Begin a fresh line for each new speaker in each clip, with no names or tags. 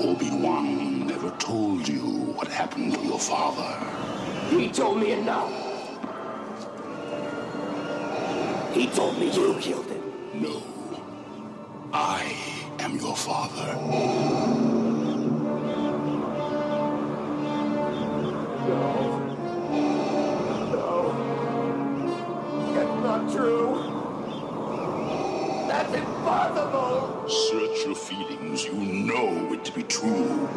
Obi-Wan never told you what happened to your father.
He told me enough. He told me you killed him.
No. I am your father.
Impossible.
Search your feelings. You know it to be true.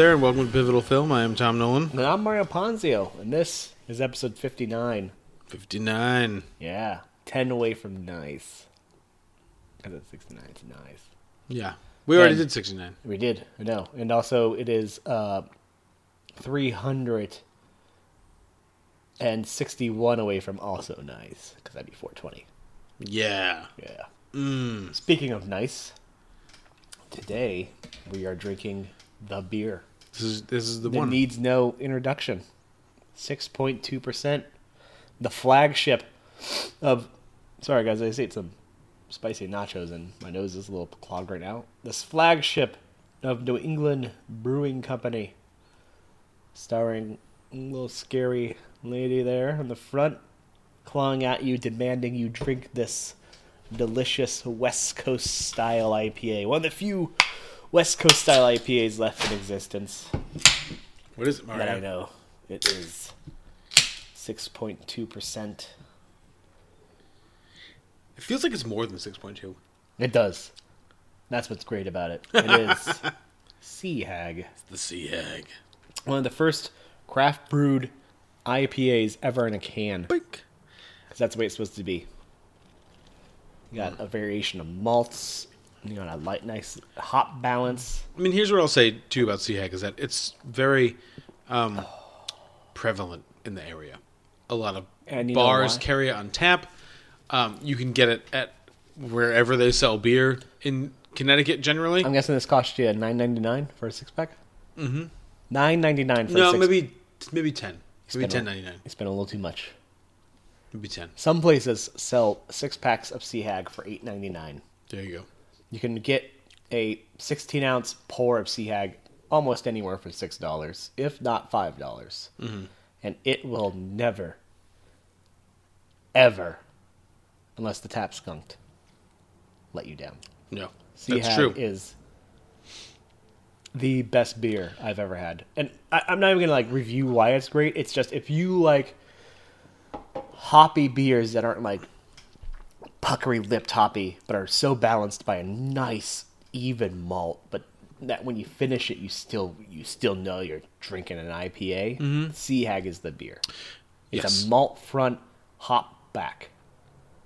There, and welcome to Pivotal Film. I am Tom Nolan.
And I'm Mario Ponzio, and this is episode 59.
59.
Yeah, 10 away from nice. Because it's 69, it's nice.
Yeah. We already
And-
did 69.
We did, I know. And also, it is uh, 361 away from also nice, because that'd be 420.
Yeah.
Yeah.
Mm.
Speaking of nice, today we are drinking the beer.
This is this is the
that
one.
needs no introduction. Six point two percent, the flagship of. Sorry guys, I just ate some spicy nachos and my nose is a little clogged right now. This flagship of New England Brewing Company, starring a little scary lady there in the front, clawing at you, demanding you drink this delicious West Coast style IPA. One of the few West Coast style IPAs left in existence
what is it, Mario?
that I know. It is six point two percent.
It feels like it's more than 6.2.
It does. That's what's great about it. It is Sea Hag, It's
The Sea Hag.
one of the first craft brewed IPAs ever in a can. Because that's the way it's supposed to be. You got hmm. a variation of malts. You got a light, nice hop balance.
I mean, here's what I'll say, too, about Sea Hag is that it's very um, prevalent in the area. A lot of
know
bars carry it on tap. Um, you can get it at wherever they sell beer in Connecticut, generally.
I'm guessing this cost you nine ninety nine for a six pack. Mm-hmm. Nine ninety nine for a
no, maybe maybe 10. Maybe ten ninety nine.
It's been a little too much.
Maybe 10.
Some places sell six packs of Sea Hag for eight ninety nine.
There you go.
You can get a sixteen ounce pour of Sea Hag almost anywhere for six dollars, if not five dollars,
Mm-hmm.
and it will never, ever, unless the tap skunked, let you down.
No,
Sea
that's
Hag
true.
is the best beer I've ever had, and I, I'm not even gonna like review why it's great. It's just if you like hoppy beers that aren't like puckery lipped hoppy, but are so balanced by a nice even malt, but that when you finish it, you still you still know you're drinking an IPA. Mm-hmm. Sea Hag is the beer. It's
Yes.
a malt front hop back.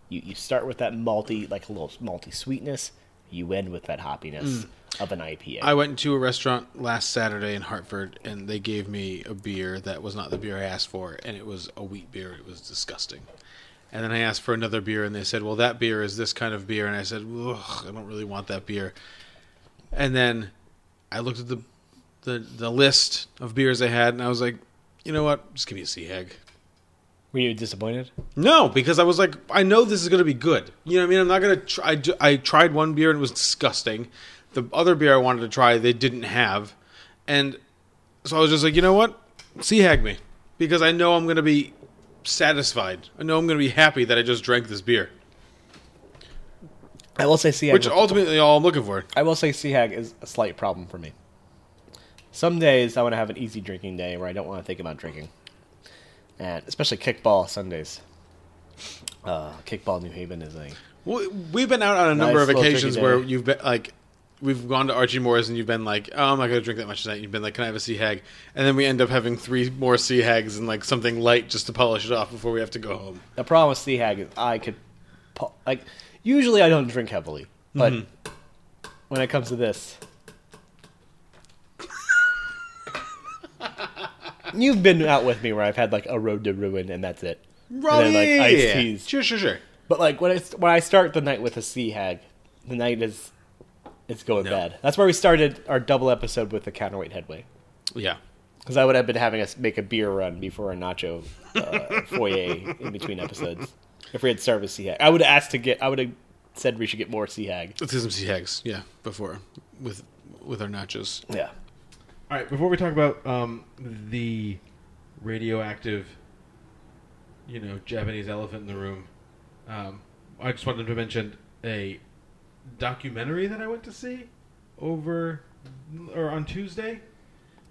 You you start with that malty, like a little malty sweetness. You end with that hoppiness mm. of an IPA.
I went to a restaurant last Saturday in Hartford, and they gave me a beer that was not the beer I asked for, and it was a wheat beer. It was disgusting. And then I asked for another beer, and they said, "Well, that beer is this kind of beer," and I said, "I don't really want that beer." And then I looked at the the the list of beers they had, and I was like, "You know what? Just give me a Sea Hag."
Were you disappointed?
No, because I was like, I know this is going to be good. You know what I mean? I'm not going to try. I, I tried one beer and it was disgusting. The other beer I wanted to try, they didn't have. And so I was just like, you know what? Sea Hag me. Because I know I'm going to be satisfied. I know I'm going to be happy that I just drank this beer.
I will say Sea Hag.
Which ultimately all I'm looking for.
I will say Sea Hag is a slight problem for me. Some days I want to have an easy drinking day where I don't want to think about drinking, and especially kickball Sundays. Uh, kickball New Haven is a
Well, We've been out on a number of occasions where you've been like, we've gone to Archie Moore's and you've been like, oh, I'm not going to drink that much tonight. And You've been like, can I have a sea hag? And then we end up having three more sea hags and like something light just to polish it off before we have to go home.
The problem with Sea Hag is I could, like, usually I don't drink heavily, but mm-hmm. when it comes to this, You've been out with me where I've had like a road to ruin and that's it.
Oh,
then, like,
yeah,
iced
yeah, yeah.
teas.
Sure, sure, sure.
But like when I when I start the night with a sea hag, the night is it's going
No.
bad. That's where we started our double episode with the counterweight headway.
Yeah.
Because I would have been having us make a beer run before a nacho uh, foyer in between episodes. If we had started with sea hag, I would have asked to get. I would have said we should get more sea hag.
Let's do some sea hags. Yeah, before with with our nachos.
Yeah.
All right, before we talk about um, the radioactive, you know, Japanese elephant in the room, um, I just wanted to mention a documentary that I went to see over or on Tuesday.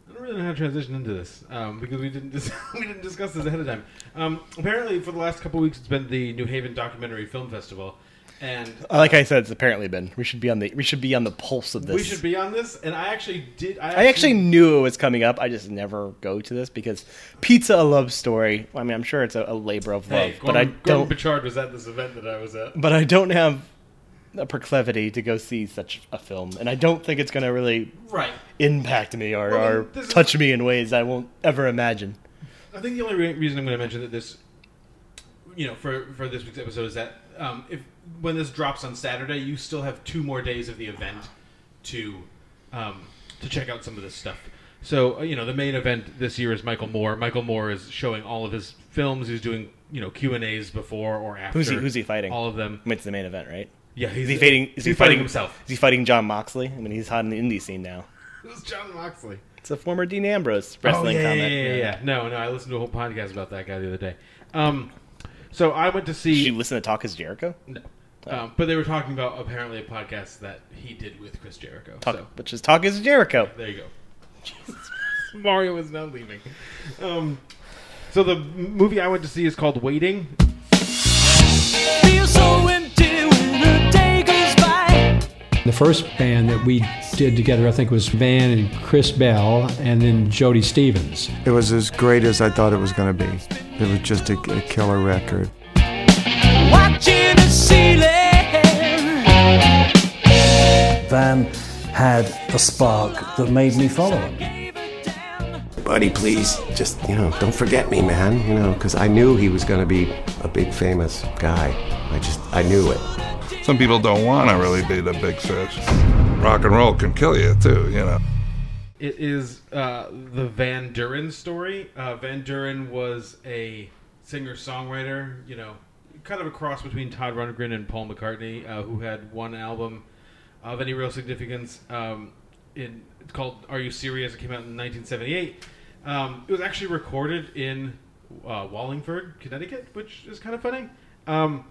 I don't really know how to transition into this um, because we didn't dis- we didn't discuss this ahead of time. Um, apparently, for the last couple of weeks, it's been the New Haven Documentary Film Festival, and
Uh, Like I said, it's apparently been. We should be on the. We should be on the pulse of this.
we should be on this. And I actually did. I
I actually knew it was coming up. I just never go to this because pizza a love story. I mean, I'm sure it's a, a labor of love,
Hey,
but I don't.
Bichard was at this event that I was at.
but I don't have a proclivity to go see such a film, and I don't think it's going to really
Right.
impact me or,
Well,
or
this is-
touch me in ways I won't ever imagine.
I think the only re- reason I'm going to mention that this, you know, for for this week's episode is that um, if when this drops on Saturday, you still have two more days of the event to um, to check out some of this stuff. So uh, you know, the main event this year is Michael Moore. Michael Moore is showing all of his films. He's doing you know Q and A's before or after.
Who's he? Who's he fighting?
All of them.
It's the main event, right?
Yeah, he's,
Is he fighting? Is
he's
he fighting
himself?
Is he fighting Jon Moxley? I mean, he's hot in the indie scene now.
Who's Jon Moxley?
It's a former Dean Ambrose wrestling
oh, yeah,
comment.
Yeah, yeah, yeah, No, no, I listened to a whole podcast about that guy the other day. Um, so I went to see.
Did you listen to Talk is Jericho?
No. Um, but they were talking about apparently a podcast that he did with Chris Jericho.
Talk,
so
which is Talk is Jericho.
there you go. Mario is now leaving. Um, so the movie I went to see is called Waiting.
feel so empty when The
first band that we did together, I think, was Van and Chris Bell, and then Jody Stephens.
It was as great as I thought it was going to be. It was just a, a killer record.
Watching the ceiling.
Van had a spark that made me follow him.
Gave it down.
Buddy, please, just, you know, don't forget me, man. You know, because I knew he was going to be a big famous guy. I just, I knew it.
Some people don't want to really be the big fish. Rock and roll can kill you too, you know.
It is uh, the Van Duren story. Uh, Van Duren was a singer songwriter, you know, kind of a cross between Todd Rundgren and Paul McCartney, uh, who had one album of any real significance. Um, in it's called "Are You Serious?" It came out in 1978. Um, it was actually recorded in uh, Wallingford, Connecticut, which is kind of funny. Um,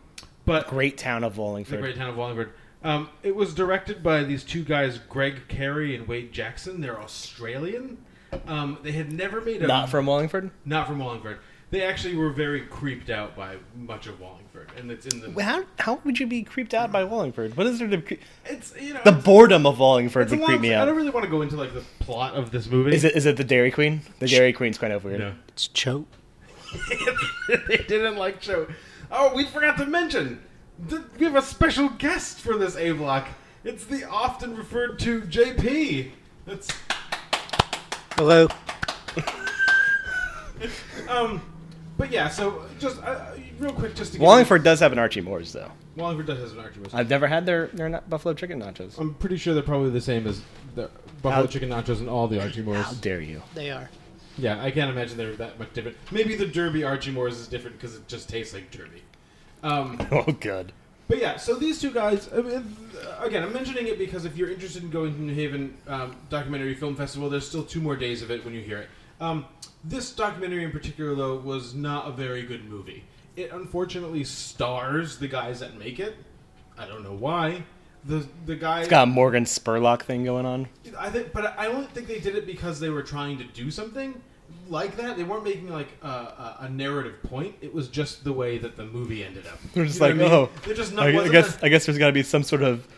but
Great town of Wallingford.
the
Wallingford.
great town of Wallingford. Um, it was directed by these two guys, Greg Carey and Wade Jackson. They're Australian. Um, they had never made a
Not from Wallingford.
not from Wallingford. They actually were very creeped out by much of Wallingford, and it's in the
How how would you be creeped out by Wallingford? What is there to cre-
it's you know
the
it's-
boredom of Wallingford
it's a
would
long
creep me
story. I don't really want to go into like the plot of this movie.
Is it is it the Dairy Queen? The Dairy Queen's kind of weird.
No.
It's choke.
they didn't like show. Oh, we forgot to mention. th- We have a special guest for this A block. It's the often referred to JP. That's
Hello.
um, but yeah. So just uh, real quick, just to get
Wallingford does have an Archie Moore's though.
Wallingford does has an Archie Moore's.
I've never had their their not buffalo chicken nachos.
I'm pretty sure they're probably the same as the buffalo
How-
chicken nachos and all the Archie Moores.
How dare you?
They are.
Yeah, I can't imagine they're that much different. Maybe the Derby Archie Moores is different because it just tastes like Derby. Um,
Oh, good.
But yeah, so these two guys, I mean, again, I'm mentioning it because if you're interested in going to New Haven um, Documentary Film Festival, there's still two more days of it when you hear it. Um, this documentary in particular, though, was not a very good movie. It unfortunately stars the guys that make it. I don't know why. The the guy
It's got a Morgan Spurlock thing going on.
I think, but I don't think they did it because they were trying to do something like that. They weren't making like a, a, a narrative point. It was just the way that the movie ended up.
They're just
You
like,
I mean?
oh,
they're just not.
I, guess
a-
I guess there's got to be some sort of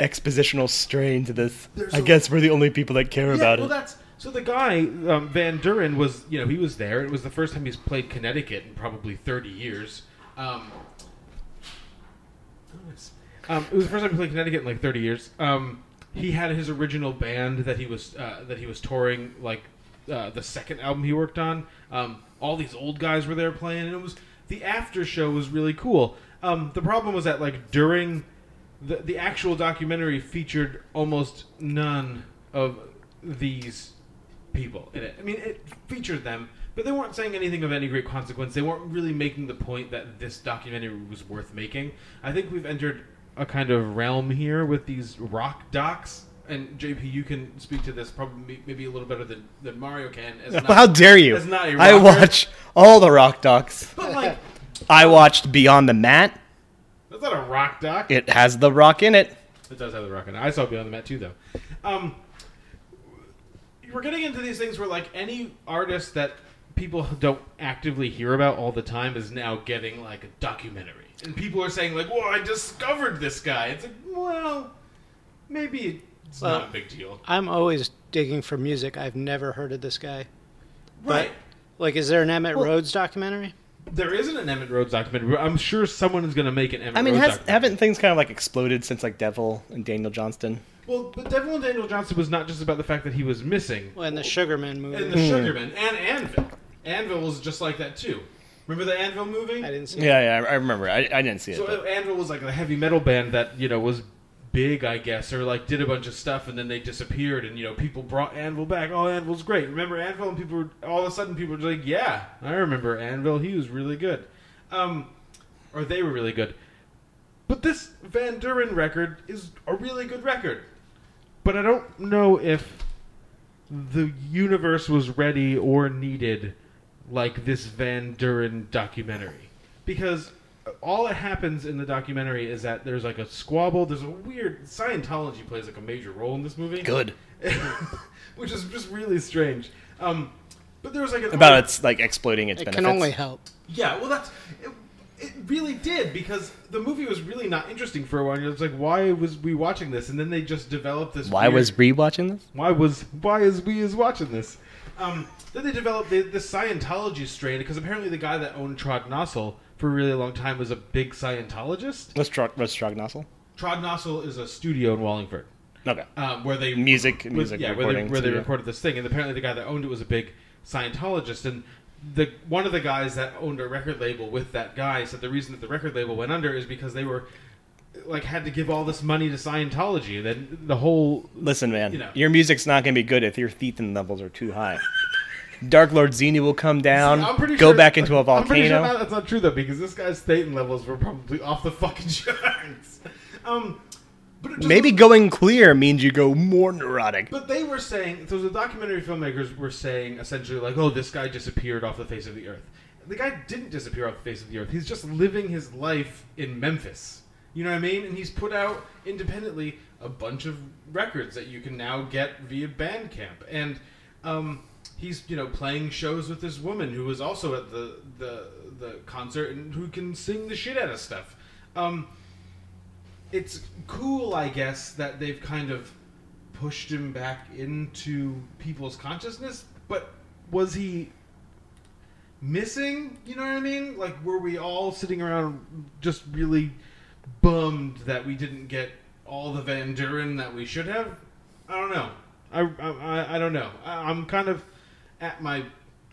expositional strain to this. I guess we're the only people that care
yeah,
about
well,
it.
that's so. The guy um, Van Duren was, you know, he was there. It was the first time he's played Connecticut in probably thirty years. Um. Um, it was the first time he played Connecticut in like thirty years. Um, he had his original band that he was uh, that he was touring like uh, the second album he worked on. Um, all these old guys were there playing, and it was the after show was really cool. Um, the problem was that like during the the actual documentary featured almost none of these people in it. I mean, it featured them, but they weren't saying anything of any great consequence. They weren't really making the point that this documentary was worth making. I think we've entered a kind of realm here with these rock docs. And JP, you can speak to this probably maybe a little better than, than Mario can. As not-
How dare you?
As not a
I watch all the rock docs.
But like,
I watched Beyond the Mat.
that's not a rock doc.
It has the rock in it.
It does have the rock in it. I saw Beyond the Mat too, though. Um, we're getting into these things where, like, any artist that people don't actively hear about all the time is now getting like a documentary, and people are saying like, "Well, I discovered this guy." It's like, well, maybe it's
Well,
not a big deal,
I'm always digging for music. I've never heard of this guy.
right?
Like, is there an Emitt Rhodes documentary?
There isn't an Emitt Rhodes documentary. I'm sure someone is going to make an Emitt
I mean,
Rhodes
has,
documentary.
haven't things kind of like exploded since like Devil and Daniel Johnston?
Well, but Devil and Daniel Johnston was not just about the fact that he was missing.
Well, in the Sugarman movie.
And the hmm. Sugarman and Anvil. Anvil was just like that too. Remember the Anvil movie?
I didn't see.
Yeah, yeah, I I remember. I, I didn't see it.
So
but-
Anvil was like a heavy metal band that you know was big, I guess, or like did a bunch of stuff and then they disappeared, and you know people brought Anvil back. Oh, Anvil's great. Remember Anvil? And people were all of a sudden people were like, yeah, I remember Anvil. He was really good, um, or they were really good. But this Van Duren record is a really good record, but I don't know if the universe was ready or needed like this Van Duren documentary because all that happens in the documentary is that there's like a squabble. There's a weird Scientology plays like a major role in this movie.
Good.
which is just really strange. Um, but there was like an
About its like exploiting its
It
benefits.
can only help.
yeah, well, that's it, it. Really did because the movie was really not interesting for a while. It was like, why was we watching this? And then they just developed this.
Why
weird-
was Bree watching this?
why was why is we is watching this? Um, then they developed the, the Scientology strain because apparently the guy that owned Trod Nossel for a really long time was a big Scientologist.
What's Trog, what's Strognossel?
Trod Nossel is a studio in Wallingford.
Okay.
Um, where they
Music-
with-
music
yeah, where they, where they recorded this thing, and apparently the guy that owned it was a big Scientologist, and the one of the guys that owned a record label with that guy said the reason that the record label went under is because they were like had to give all this money to Scientology, then the whole
Listen, man,
You know.
your music's not going to be good if your thetan levels are too high. Dark Lord Xenu will come down,
pretty
go
sure-
back into a
I'm pretty sure
volcano.
that- that's not true though, because this guy's Thetan levels were probably off the fucking charts. Um, but it just
Maybe going clear means you go more neurotic.
But they were saying, so the documentary filmmakers were saying essentially like, oh, this guy disappeared off the face of the earth. The guy didn't disappear off the face of the earth. He's just living his life in Memphis. You know what I mean? And he's put out independently a bunch of records that you can now get via Bandcamp. And um, he's you know playing shows with this woman who was also at the the the concert and who can sing the shit out of stuff. Um, it's cool, I guess, that they've kind of pushed him back into people's consciousness. But was he missing? You know what I mean? Like, were we all sitting around just really bummed that we didn't get all the Van Duren that we should have? I don't know. I I, I, don't know. I, I'm kind of at my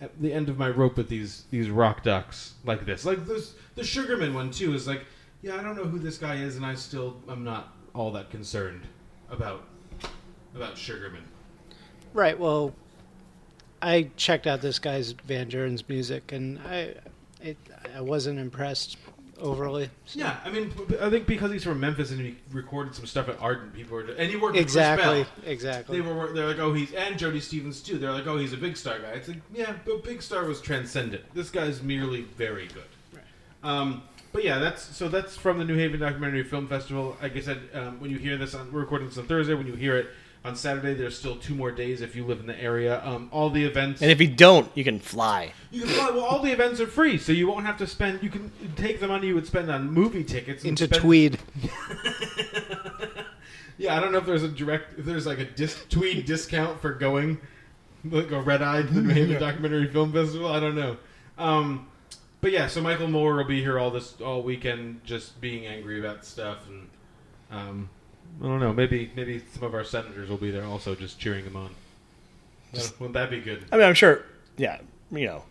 at the end of my rope with these these rock ducks like this. Like this the Sugarman one too is like, yeah, I don't know who this guy is, and I still I'm not all that concerned about about Sugarman.
Right. Well, I checked out this guy's Van Duren's music, and I, it, I wasn't impressed overly.
Yeah, I mean, I think because he's from Memphis and he recorded some stuff at Ardent, people were and he worked with Chris
Exactly.
Bell.
Exactly.
They were they're like, oh, he's and Jody Stephens too. They're like, oh, he's a big star guy. It's like, yeah, but Big Star was transcendent. This guy's merely very good. Right. Um, but yeah, that's so that's from the New Haven Documentary Film Festival. Like I said, um, when you hear this, on, we're recording this on Thursday. When you hear it on Saturday, there's still two more days if you live in the area. Um, all the events
And if you don't, you can fly.
you can fly. Well, all the events are free, so you won't have to spend. You can take the money you would spend on movie tickets and
Into
spend-
Tweed.
Yeah, I don't know if there's a direct, if there's like a dis- Tweed discount for going, like a red eye to the New Haven Documentary Film Festival. I don't know. Um, but yeah, so Michael Moore will be here all this all weekend, just being angry about stuff, and um, I don't know. Maybe maybe some of our senators will be there also, just cheering him on.
Wouldn't that be good?
I mean, I'm sure. Yeah, you know.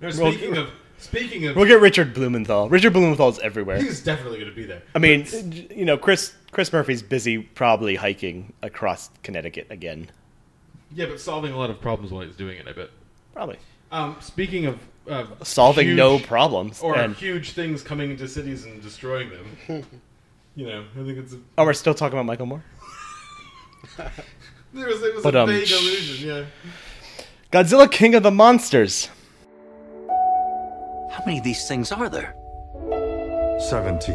No,
We'll-
speaking of speaking of,
We'll get Richard Blumenthal. Richard Blumenthal's everywhere.
he's definitely going to be there.
I mean, you know, Chris Chris Murphy's busy probably hiking across Connecticut again.
Yeah, but solving a lot of problems while he's doing it. I bet.
Probably.
Um, speaking of uh,
Solving
huge-
no problems,
or
and-
huge things coming into cities and destroying them. you know, I think it's a,
Oh, we're still talking about Michael Moore.
there was it was
But,
a
um,
vague illusion. Yeah.
Godzilla King of the Monsters.
How many of these things are there?
17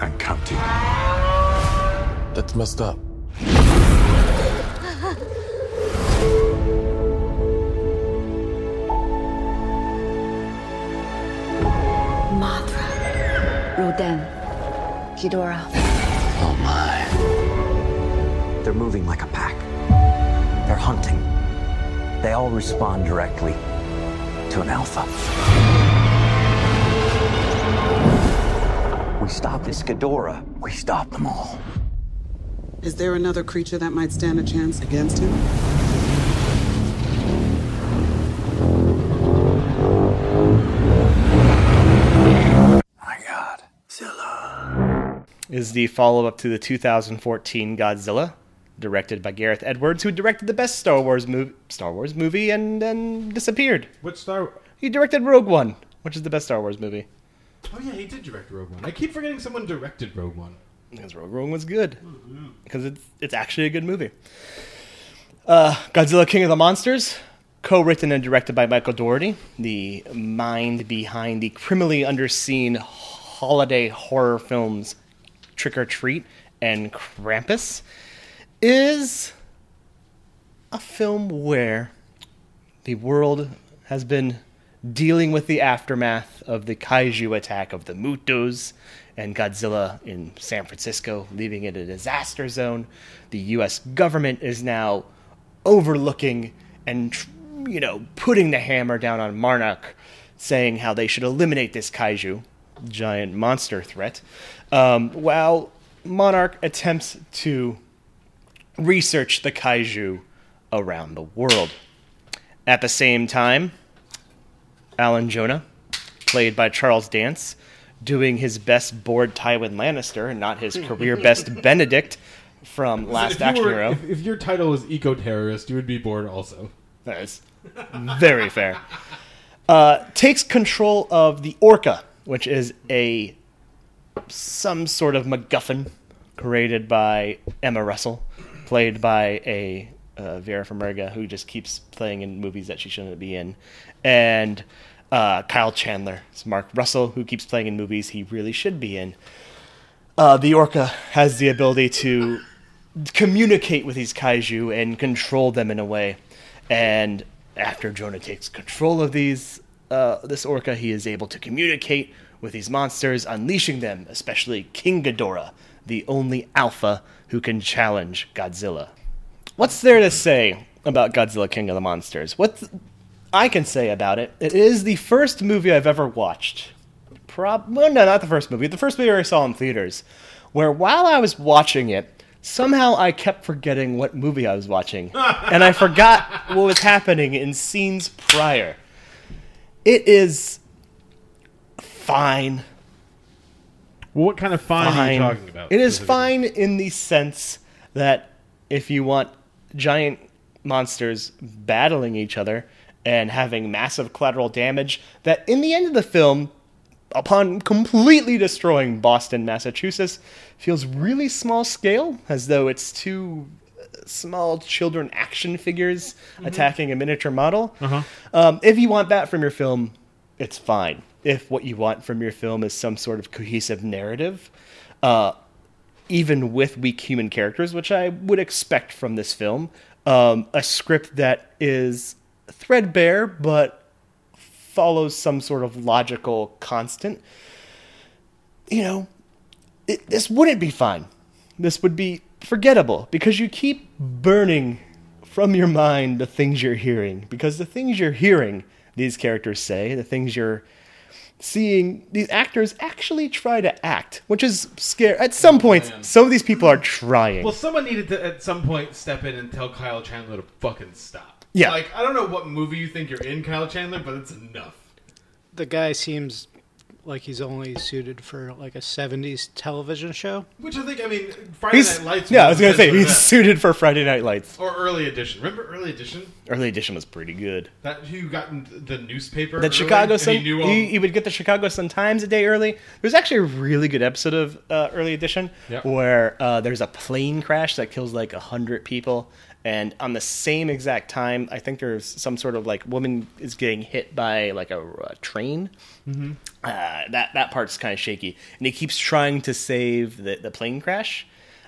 and counting. That's messed up.
Mothra, Rodan, Ghidorah.
Oh my. They're moving like a pack. They're hunting. They all respond directly to an alpha. We stop this Ghidorah. We stop them all.
Is there another creature that might stand a chance against him?
Is the follow up to the 2014 Godzilla, directed by Gareth Edwards, who directed the best Star Wars movie, Star Wars movie, and then disappeared.
What Star?
He directed Rogue One, which is the best Star Wars movie.
Oh yeah, he did direct Rogue One. I keep forgetting someone directed Rogue One.
Because Rogue One was good, because it's it's actually a good movie. Uh, Godzilla King of the Monsters, co-written and directed by Michael Dougherty, the mind behind the criminally underseen holiday horror films Trick or Treat and Krampus, is a film where the world has been dealing with the aftermath of the kaiju attack of the Mutos and Godzilla in San Francisco, leaving it a disaster zone. The US government is now overlooking and, you know, putting the hammer down on Monarch, saying how they should eliminate this kaiju, giant monster threat, um, while Monarch attempts to research the kaiju around the world. At the same time, Alan Jonah, played by Charles Dance, doing his best bored Tywin Lannister and not his career best Benedict from Last Action
were-
Hero.
If, if your title was eco terrorist, you would be bored also.
That's very fair. Uh, takes control of the Orca, which is a some sort of MacGuffin created by Emma Russell, played by a uh, Vera Farmiga who just keeps playing in movies that she shouldn't be in, and uh, Kyle Chandler, it's Mark Russell who keeps playing in movies he really should be in. Uh, the Orca has the ability to communicate with these kaiju and control them in a way. And after Jonah takes control of these, uh, this orca, he is able to communicate with these monsters, unleashing them, especially King Ghidorah, the only alpha who can challenge Godzilla. What's there to say about Godzilla King of the Monsters? What I can say about it, it is the first movie I've ever watched. Prob- well, no, not the first movie. The first movie I saw in theaters, where while I was watching it, somehow I kept forgetting what movie I was watching, and I forgot what was happening in scenes prior. It is fine.
Well, what kind of fine, are you talking about?
It is fine in the sense that if you want giant monsters battling each other and having massive collateral damage, that in the end of the film, upon completely destroying Boston, Massachusetts, feels really small scale, as though it's two uh, small children action figures attacking a miniature model.
Uh-huh.
Um, if you want that from your film, it's fine. If what you want from your film is some sort of cohesive narrative, uh, even with weak human characters, which I would expect from this film, um, a script that is threadbare but follows some sort of logical constant, you know, it, this wouldn't be fine. This would be forgettable because you keep burning from your mind the things you're hearing. Because the things you're hearing these characters say, the things you're seeing these actors actually try to act, which is scary. At some oh, points, some of these people are trying.
Well, someone needed to at some point step in and tell Kyle Chandler to fucking stop.
Yeah.
Like I don't know what movie you think you're in, Kyle Chandler, but it's enough.
The guy seems like he's only suited for like a '70s television show.
Which I think, I mean, Friday
He's,
Night Lights.
yeah, I was gonna say he's
that.
suited for Friday Night Lights.
or Early Edition. Remember Early Edition?
Early edition was pretty good.
That who got in the newspaper.
That
early,
Chicago
and
Sun,
He
he,
knew all,
he, would get the Chicago Sun Times a day early. There's actually a really good episode of uh, Early Edition
Yep.
where uh, there's a plane crash that kills like a hundred people, and on the same exact time, I think there's some sort of like woman is getting hit by like a, a train. Uh, that that part's kind of shaky, and he keeps trying to save the the plane crash.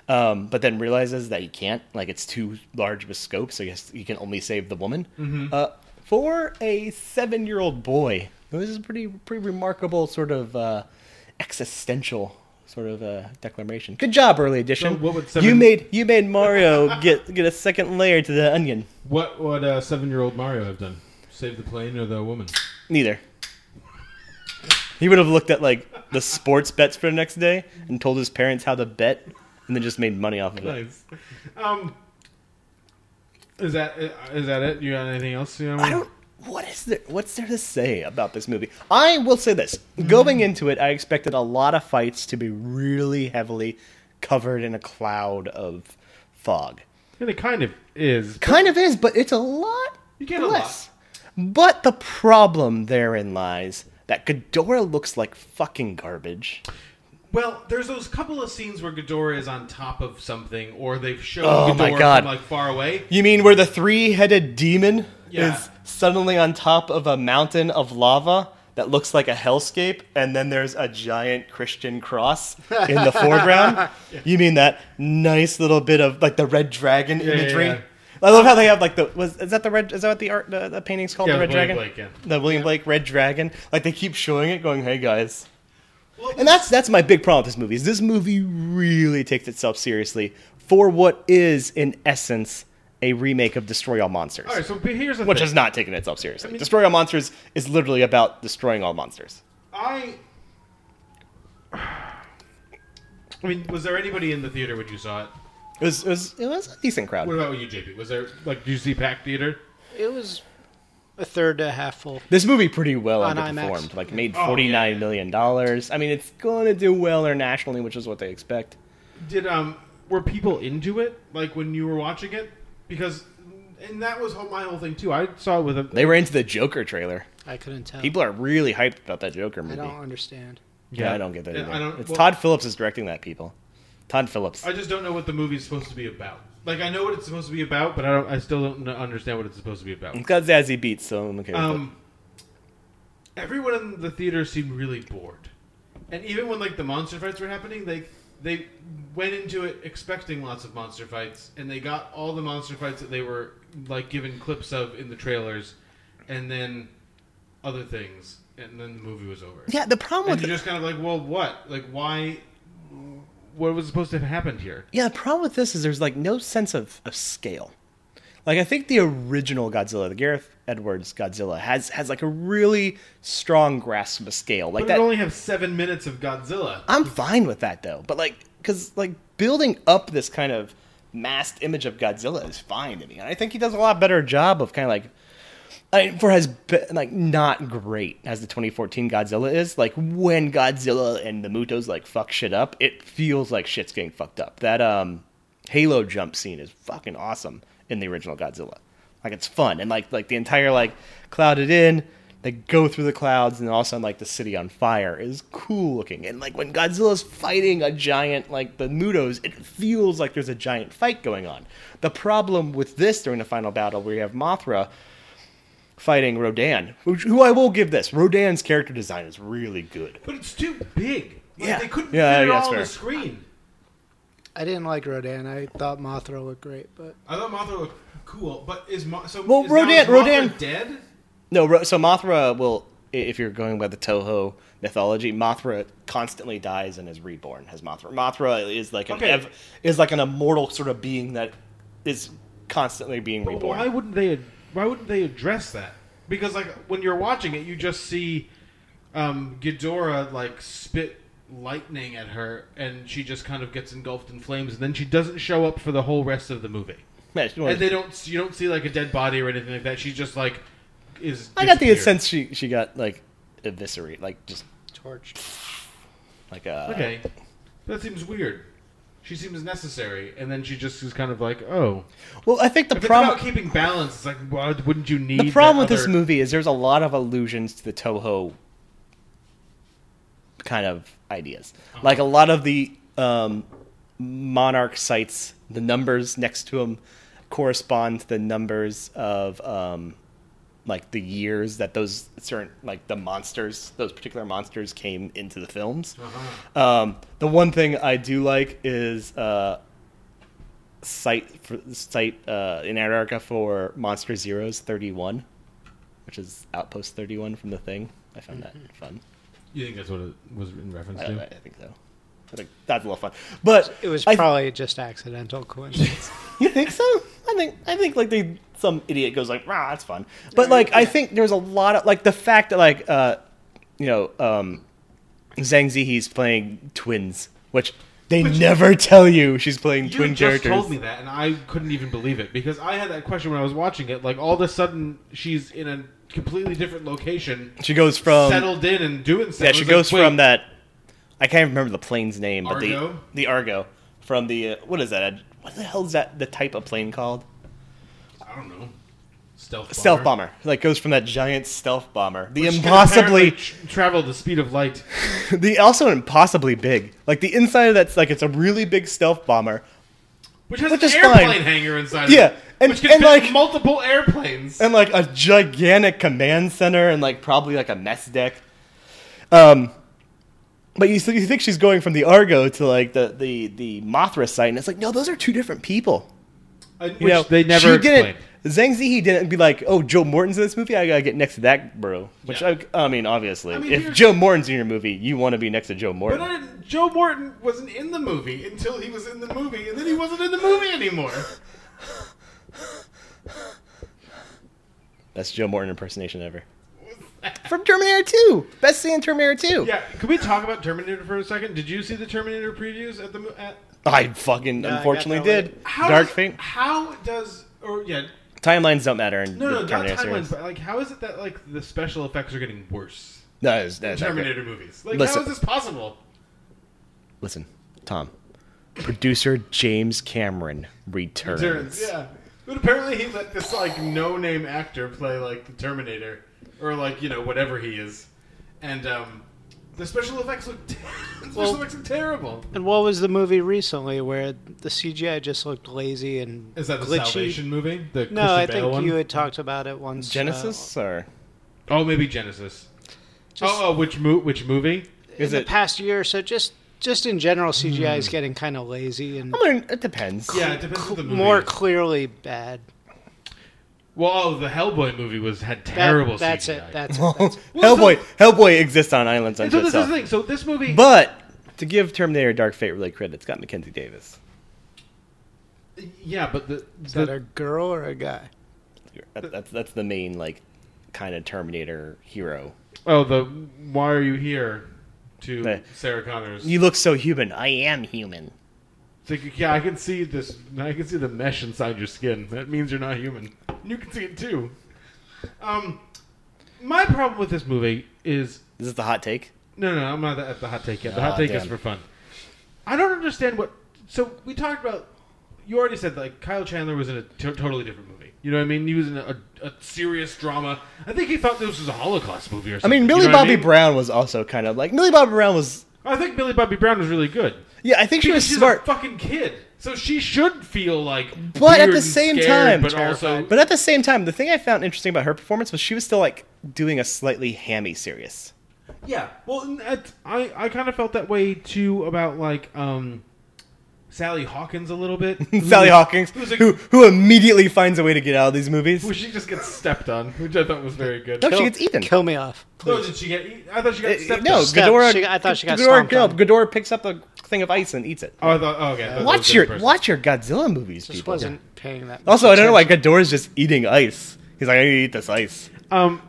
Um, but then realizes that he can't, like it's too large of a scope, so I guess he can only save the woman.
Mhm.
Uh, for a seven-year-old boy, this is a pretty pretty remarkable sort of uh, existential sort of uh, declaration. Good job, early edition.
So would
You made you made Mario get get a second layer to the onion.
What would uh, seven-year-old Mario have done? Save the plane or the woman?
Neither. He would have looked at like the sports bets for the next day and told his parents how to bet, and then just made money off of it.
Nice. Um, is that is that it? You got anything else? You know,
I don't. What is there? What's there to say about this movie? I will say this: going into it, I expected a lot of fights to be really heavily covered in a cloud of fog.
And it kind of is.
Kind of is, but it's a lot
You get a
less. But the problem therein lies that Ghidorah looks like fucking garbage.
Well, there's those couple of scenes where Ghidorah is on top of something, or they've shown
Oh
Ghidorah
my God.
from like far away.
You mean where the three-headed demon
Yeah.
is suddenly on top of a mountain of lava that looks like a hellscape, and then there's a giant Christian cross in the foreground? You mean that nice little bit of like the red dragon
Yeah, yeah,
imagery?
yeah.
I love um, how they have like the was is that the red is that what the art the, the painting's called
Yeah,
the red
William
dragon
Blake, yeah.
the William Blake red dragon like they keep showing it going hey guys and that's that's my big problem with this movie is this movie really takes itself seriously for what is in essence a remake of Destroy All Monsters
All right, so here's the
which
thing.
is not taking itself seriously
I mean-
Destroy All Monsters is literally about destroying all monsters
I. I mean, was there anybody in the theater when you saw it?
It was it was, it was a decent crowd
What about you, JP? Was there like did you see packed theater?
It was a third to half full.
This movie pretty well
On
underperformed.
IMAX.
Like made
Oh,
forty nine million dollars. I mean, it's going to do well internationally, which is what they expect.
Did um were people into it like when you were watching it? Because and that was my whole thing too. I saw it with a
They were into the Joker trailer.
I couldn't tell.
People are really hyped about that Joker movie.
I don't understand.
Yeah,
Yeah.
I don't get that either.
I don't-
it's
well-
Todd Phillips is directing that. People, Todd Phillips.
I just don't know what the movie's supposed to be about. Like I know what it's supposed to be about, but I don't. I still don't understand what it's supposed to be about.
It's got Zazie Beetz, so I'm okay with
Um, everyone in the theater seemed really bored, and even when like the monster fights were happening, they they went into it expecting lots of monster fights, and they got all the monster fights that they were like given clips of in the trailers, and then other things, and then the movie was over.
Yeah, the problem
and
with
you're just kind of like, well, what? Like, why? What was supposed to have happened here?
Yeah, the problem with this is there's like no sense of, of scale. Like I think the original Godzilla, the Gareth Edwards Godzilla, has has like a really strong grasp of scale. Like
but
that.
only have seven minutes of Godzilla.
I'm fine with that though, but like because like building up this kind of masked image of Godzilla is fine to me, and I think he does a lot better job of kind of like. I mean, for as like not great as the 2014 Godzilla is, like when Godzilla and the Mutos like fuck shit up, it feels like shit's getting fucked up. That um Halo jump scene is fucking awesome in the original Godzilla. Like it's fun and like like the entire like clouded in, they go through the clouds and all of a sudden like the city on fire is cool looking. And like when Godzilla's fighting a giant like the Mutos, it feels like there's a giant fight going on. The problem with this during the final battle where you have Mothra fighting Rodan, which, who I will give this. Rodan's character design is really good.
But it's too big. Like,
Yeah.
they couldn't
Yeah,
fit it
yeah,
all
that's
on
fair.
the screen.
I didn't like Rodan. I thought Mothra looked great, but
I thought Mothra looked cool, but is Mo- so
Well,
is now
Rodan-
is
Rodan-
dead?
No, Ro- so Mothra will, if you're going by the Toho mythology, Mothra constantly dies and is reborn as Mothra. Mothra is like an
Okay.
ev- is like an immortal sort of being that is constantly being
But
reborn.
why wouldn't they? Why wouldn't they address that? Because like when you're watching it, you just see um, Ghidorah like spit lightning at her, and she just kind of gets engulfed in flames, and then she doesn't show up for the whole rest of the movie.
Yeah, she
and they don't. You don't see like a dead body or anything like that. She's just like is.
I got the sense she she got like eviscerated, like just
torched,
like a
Okay, that seems weird. She seems necessary, and then she just is kind of like, oh.
Well, I think the problem-
about keeping balance. It's like, why wouldn't you need
the problem with this movie is there's a lot of allusions to the Toho kind of ideas.
Uh-huh.
Like a lot of the um, monarch sites, the numbers next to them correspond to the numbers of um, like the years that those certain like the monsters, those particular monsters came into the films.
Uh-huh.
Um, the one thing I do like is uh, site for site uh, in Antarctica for Monster Zeroes thirty one, which is Outpost thirty one from the thing. I found that fun.
You think that's what it was in reference
I,
to?
I think so. I think that's a little fun, but
It was
I-
probably just accidental coincidence.
you think so? I think I think like they some idiot goes like, "Rah, that's fun." But like I think there's a lot of like the fact that like uh you know um Zhang Ziyi's playing twins, which they never tell you she's playing
You
twin
just
characters.
told me that, and I couldn't even believe it because I had that question when I was watching it. Like all of a sudden, she's in a completely different location.
She goes from
settled in and doing stuff.
Yeah, she goes
like,
from that. I can't remember the plane's name, but
Argo?
the the Argo from the uh, what is that? What the hell is that? The type of plane called?
I don't know. Stealth bomber.
Stealth bomber. Like goes from that giant stealth bomber, the
Which
impossibly
apparently travel the speed of light.
the also impossibly big. Like the inside of that's like it's a really big stealth bomber,
Which has
Which
an airplane
fine.
hanger inside.
Yeah,
of it,
and-
which can
and, like-
multiple airplanes.
and like a gigantic command center, and like probably like a mess deck. Um, but you, you think she's going from the Argo to like the the the Mothra site, and it's like no, those are two different people.
Uh,
You
which
know,
they never
she didn't.
explained.
Zhang Ziyi didn't be like, "Oh, Joe Morton's in this movie. I gotta get next to that bro." Which I, I mean, obviously,
I mean,
if Joe Morton's in your movie, you want to be next to Joe Morton.
But I Joe Morton wasn't in the movie until he was in the movie, and then he wasn't in the movie anymore.
That's Joe Morton impersonation ever. From Terminator 2, best scene in Terminator 2.
Yeah, can we talk about Terminator for a second? Did you see the Terminator previews at the mo- at?
I fucking
Yeah,
unfortunately
that
did.
How
Dark
does-
Fate.
How does or yeah?
Timelines don't matter in
No, no,
the
not timelines,
series.
but like, how is it that like the special effects are getting worse?
That is
in
that's not
Terminator
great.
movies. Like,
Listen.
how is this possible?
Listen, Tom. Producer James Cameron returns.
Returns, yeah. But apparently he let this like no-name actor play like the Terminator, or like you know whatever he is, and um, the special effects look ter- the special
Well-
effects look terrible.
And what was the movie recently where the CGI just looked lazy and
Is that the
glitchy?
Salvation movie? The
no, I
Bale
think
one?
you had talked about it once. uh,
Genisys or
Oh, maybe Genisys.
Just-
oh, oh, which mo- which movie?
in the past year or so, just just in general, CGI
Hmm.
is getting kind of lazy and
I mean, it depends.
Yeah, it depends what the movie
more clearly bad.
Well, oh, the Hellboy movie was had terrible.
That, that's
CGI.
it. That's it. That's it.
Hellboy, Hellboy exists on islands
And
unto
so this is the thing. So this movie,
But to give Terminator Dark Fate really credit, it's got Mackenzie Davis.
yeah, but the,
Is
the
that a girl or a guy?
That, that's that's the main like kind of Terminator hero.
oh the why are you here to
The-
Sarah Connors?
You look so human. I am human.
It's like, yeah, I can see this. I can see the mesh inside your skin. That means you're not human. You can see it too. Um, my problem with this movie is
Is this the hot take?
no, no, I'm not at the hot take yet. The
Ah,
hot take is
damn.
for fun. I don't understand what. So we talked about. You already said like Kyle Chandler was in a t- totally different movie. You know what I mean? He was in a, a, serious drama. I think he thought this was a Holocaust movie or something.
I
something.
mean,
You
Millie
know what I mean?
Brown was also kind of like Millie Bobby Brown was.
I think Millie Bobby Brown was really good.
Yeah, I think she
Because
was
she's
smart.
a fucking kid, so she should feel like.
But at the same
scared,
time,
but also
but at the same time, the thing I found interesting about her performance was she was still like doing a slightly hammy serious.
Yeah, well, and I I kind of felt that way too about like um, Sally Hawkins a little bit.
Sally Hawkins,
like,
who who immediately finds a way to get out of these movies.
who she just gets stepped on, which I thought was very good.
No, she gets eaten.
Kill me off. Please.
No, did she get? eat- I thought she got
Uh,
stepped
no,
on.
Step-
Ghidorah.
she- I thought she got
Ghidorah,
stomped
no,
on.
Ghidorah picks up a thing of ice and eats it.
Oh, I thought. Oh, okay. I thought that was
watch your
person.
watch your Godzilla movies,
Just
people.
wasn't paying that.
Also, I don't know why
attention.
Ghidorah's just eating ice. He's like, I need to eat this ice.
Um,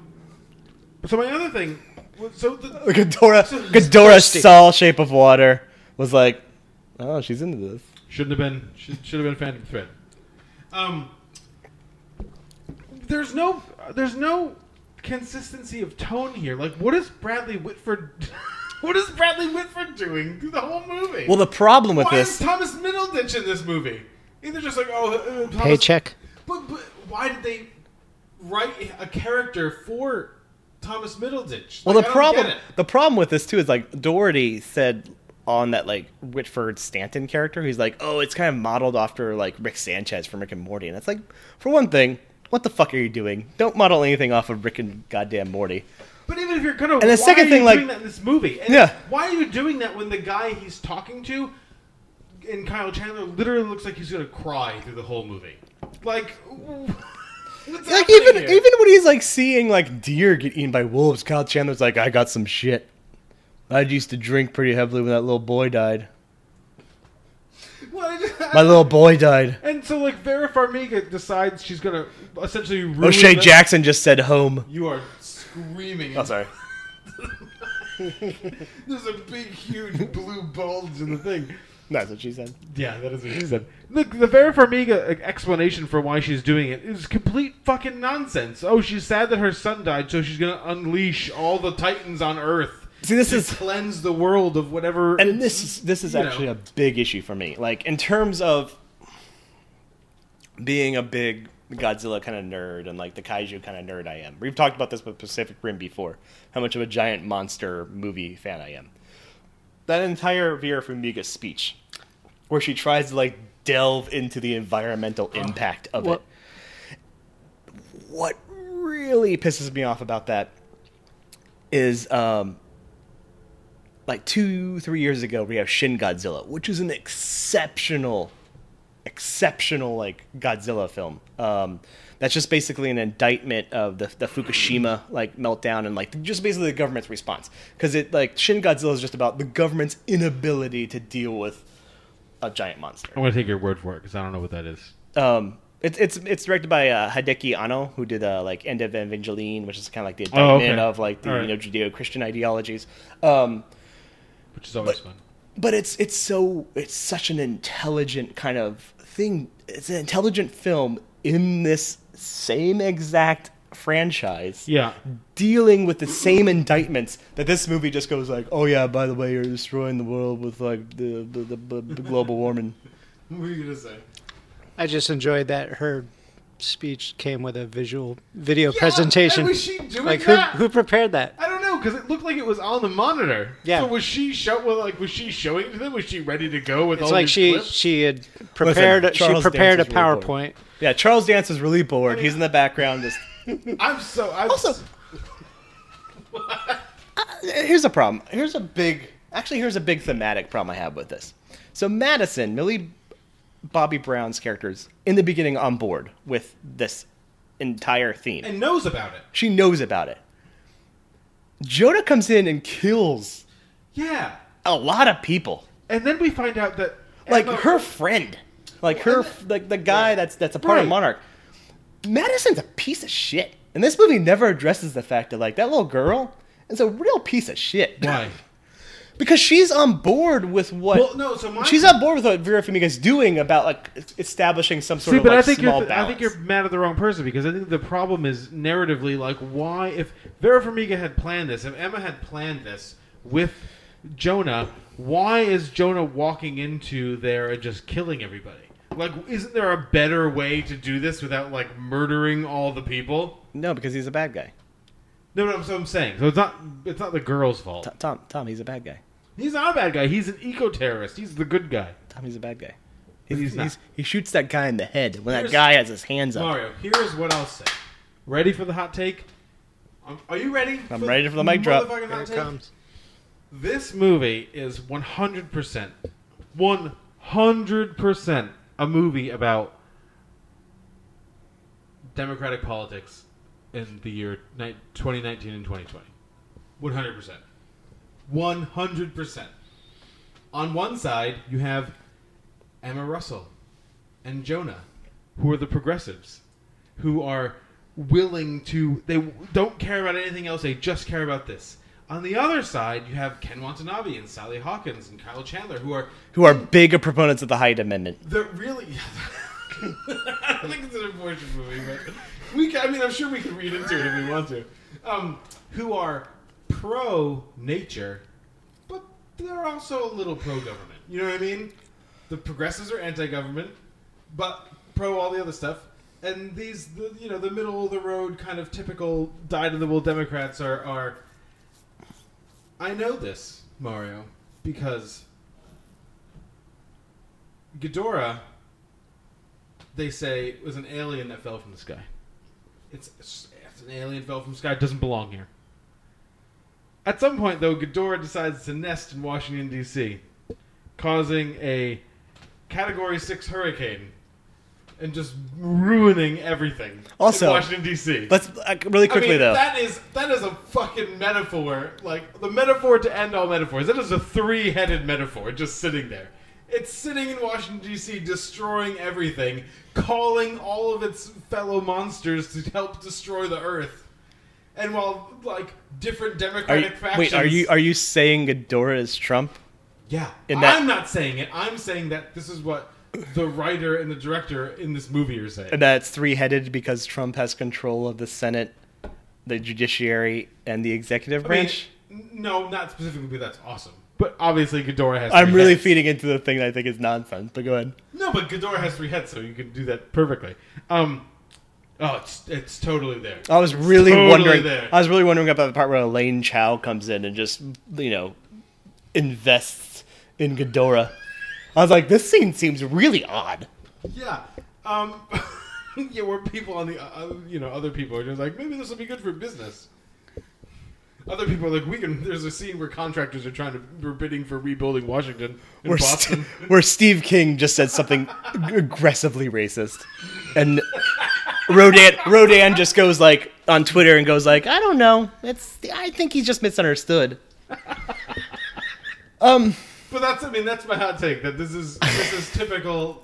so my other thing, was- so the,
Ghidorah,
So-
Ghidorah
thirsty.
saw Shape of Water. Was like, oh, she's into this.
shouldn't have been. Should, should have been Phantom Thread. Um, there's no, there's no consistency of tone here. Like, what is Bradley Whitford? what is Bradley Whitford doing through the whole movie?
Well, the problem with
Why
this-
is Thomas Middleditch in this movie? Either just like oh, uh, Thomas,
Paycheck.
But, but why did they write a character for Thomas Middleditch?
Well, the
I don't
problem
get it.
the problem with this too is like Dougherty said on that like Whitford Stanton character, he's like, oh, it's kind of modeled after like Rick Sanchez from Rick and Morty, and it's like, for one thing, what the fuck are you doing? Don't model anything off of Rick and goddamn Morty.
But even if you're gonna,
And the
why
second thing, like-
doing that in this movie? And
Yeah.
Why are you doing that when the guy he's talking to, in Kyle Chandler, literally looks like he's gonna cry through the whole movie? Like,
Like even
here?
even when he's like seeing like deer get eaten by wolves, Kyle Chandler's like, I got some shit. I used to drink pretty heavily when that little boy died.
What?
My little boy died.
And so, like, Vera Farmiga decides she's gonna essentially oh, ruin
O'Shea Jackson just said home.
You are screaming.
Oh, sorry.
There's a big, huge blue bulge in the thing.
That's what she said.
Yeah, that is what she said. Look, the Vera Farmiga explanation for why she's doing it is complete fucking nonsense. Oh, she's sad that her son died, so she's gonna unleash all the titans on Earth.
See, this is-
cleanse the world of whatever.
and this is this is
you know.
actually a big issue for me. Like in terms of being a big Godzilla kind of nerd and like the kaiju kind of nerd I am. We've talked about this with Pacific Rim before. How much of a giant monster movie fan I am. That entire Vera Farmiga speech, where she tries to like delve into the environmental impact of
What-
it. What really pisses me off about that is um, like two, three years ago, we have Shin Godzilla, which is an exceptional, exceptional like Godzilla film. Um, that's just basically an indictment of the, the Fukushima like meltdown and like just basically the government's response. Because it like Shin Godzilla is just about the government's inability to deal with a giant monster.
I'm gonna take your word for it because I don't know what that is.
Um, it's it's it's directed by uh, Hideaki Anno, who did uh, like End of Evangelion, which is kind of like the
Oh,
indictment
okay.
of like the
right.
you know Judeo-Christian ideologies. Um,
Which is always fun.
but it's it's so it's such an intelligent kind of thing. It's an intelligent film in this same exact franchise.
Yeah.
Dealing with the same indictments that this movie just goes like, oh yeah, by the way, you're destroying the world with like the the, the, the, the global warming.
What were you gonna say?
I just enjoyed that her speech came with a visual video
Yeah,
presentation.
and was she doing
like
that?
who who prepared that?
I don't know because it looked like it was on the monitor.
Yeah.
So was she show well, like was she showing it to them? Was she ready to go with
It's
all
like
these
she
clips?
she had prepared
Listen,
she
Charles
prepared a
Dance is really bored.
PowerPoint.
Yeah, Charles Dance is really bored. Oh, He's in the background just.
I'm so I'm
Also, uh, here's a problem. Here's a big. Actually, here's a big thematic problem I have with this. So Madison, Millie Bobby Brown's characters in the beginning on board with this entire theme.
and knows about it.
She knows about it. Jonah comes in and kills
Yeah.
a lot of people.
And then we find out that
Like
Emma-
her friend, like her, like the guy that's that's a part of
Right.
Monarch. Madison's a piece of shit, and this movie never addresses the fact that like that little girl is a real piece of shit.
Why?
Because she's on board with what.
Well, no, so my-
she's on board with what Vera Farmiga's doing about like establishing some sort
See,
of
but
like
I think
small
you're th- I think you're mad at the wrong person because I think the problem is narratively like why if Vera Farmiga had planned this, if Emma had planned this with Jonah, why is Jonah walking into there and just killing everybody? Like, isn't there a better way to do this without like murdering all the people?
No, because he's a bad guy.
No, no, so I'm saying. So it's not it's not the girl's fault.
T- Tom, Tom, he's a bad guy.
He's not a bad guy. He's an eco terrorist. He's the good guy.
Tommy's a bad guy. He's,
he's not.
he's- he shoots that guy in the head when that guy has his hands up.
Mario, here's what I'll say. Ready for the hot take? Um, Are you ready?
I'm ready for the mic drop.
motherfucking hot
Here it
take?
comes.
This movie is 100%, 100% a movie about democratic politics in the year 2019 and 2020. 100%. 100%. On one side, you have Emma Russell and Jonah, who are the progressives, who are willing to, they don't care about anything else, they just care about this. On the other side, you have Ken Watanabe and Sally Hawkins and Kyle Chandler, who are
Who are big proponents of the Hyde Amendment.
they're really I don't think it's an abortion movie, but we. Can, I mean, I'm sure we can read into it if we want to. Um, who are pro nature, but they're also a little pro government. You know what I mean? The progressives are anti-government, but pro all the other stuff. And these, the, you know, the middle of the road kind of typical dyed in the wool Democrats are are. I know this Mario because Ghidorah, they say, was an alien that fell from the sky. It's, it's an alien fell from the sky. It doesn't belong here. At some point, though, Ghidorah decides to nest in Washington D.C., causing a Category Six hurricane and just ruining everything.
Also,
in Washington D.C.
Let's uh, really quickly
I mean,
though.
That is that is a fucking metaphor. Like the metaphor to end all metaphors. That is a three-headed metaphor just sitting there. It's sitting in Washington D.C. destroying everything, calling all of its fellow monsters to help destroy the Earth. And while like different
Are
Democratic
you,
factions,
wait, are you are you saying Ghidorah is Trump?
Yeah,
that,
I'm not saying it. I'm saying that this is what the writer and the director in this movie are saying.
and that it's three headed because Trump has control of the Senate, the judiciary, and the executive
I mean,
branch.
no, not specifically, but that's awesome. But obviously, Ghidorah has.
I'm really
heads.
feeding into the thing that I think is nonsense. But go ahead.
No, but Ghidorah has three heads, so you can do that perfectly. Um, oh, it's it's totally there.
I was really
totally
wondering.
There.
I was really wondering about the part where Elaine Chao comes in and just you know invests in Ghidorah. I was like, this scene seems really odd.
Yeah. Um, yeah, where people on the, uh, you know, other people are just like, maybe this will be good for business. Other people are like, we can. There's a scene where contractors are trying to, we're bidding for rebuilding Washington in
Where,
Boston.
St- where Steve King just said something aggressively racist, and Rodan Rodan just goes like on Twitter and goes like, I don't know. It's I think he's just misunderstood. Um,
But that's, I mean, that's my hot take. That this is this is typical.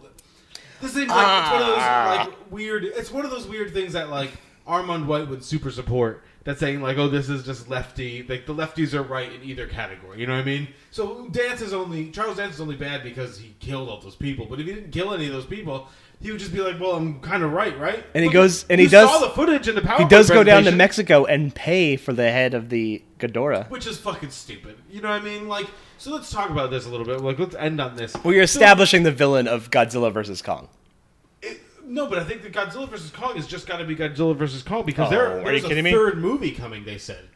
This seems like it's one of those
Ah.
like weird. It's one of those weird things that like Armond White would super support. That's saying like, oh, this is just lefty. Like the lefties are right in either category. You know what I mean? So Dance is only Charles Dance is only bad because he killed all those people. But if he didn't kill any of those people, he would just be like, well, I'm kind of right, right?
and he
Look,
goes and he does
saw the footage in the PowerPoint
he does go down to Mexico and pay for the head of the Ghidorah.
which is fucking stupid. You know what I mean? Like, so let's talk about this a little bit. Like, let's end on this.
Well, you're
So-
establishing the villain of Godzilla versus Kong.
No, but I think the Godzilla versus Kong has just got to be Godzilla versus Kong because
Oh,
there,
are you
there's a
kidding me?
third movie coming. They said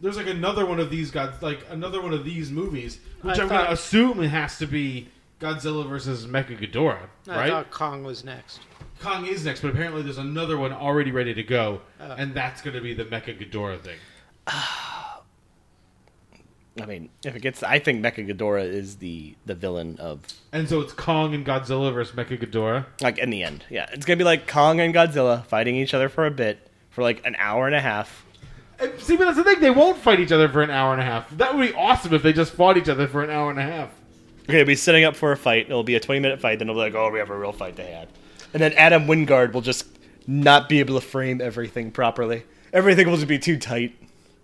there's like another one of these God, like another one of these movies, which
I
I'm going to assume it has to be Godzilla versus Mecha Ghidorah,
I
right?
thought Kong was next.
Kong is next, but apparently there's another one already ready to go,
Oh.
and that's going to be the Mecha Ghidorah thing.
I mean, if it gets, I think Mecha Ghidorah is the the villain of
And so it's Kong and Godzilla versus Mecha Ghidorah.
like in the end. Yeah, it's gonna be like Kong and Godzilla fighting each other for a bit for like an hour and a half.
And see, but that's the thing; they won't fight each other for an hour and a half. That would be awesome if they just fought each other for an hour and a half.
Okay, they'll be setting up for a fight. It'll be a twenty minute fight. Then they'll be like, "Oh, we have a real fight to have," and then Adam Wingard will just not be able to frame everything properly. Everything will just be too tight.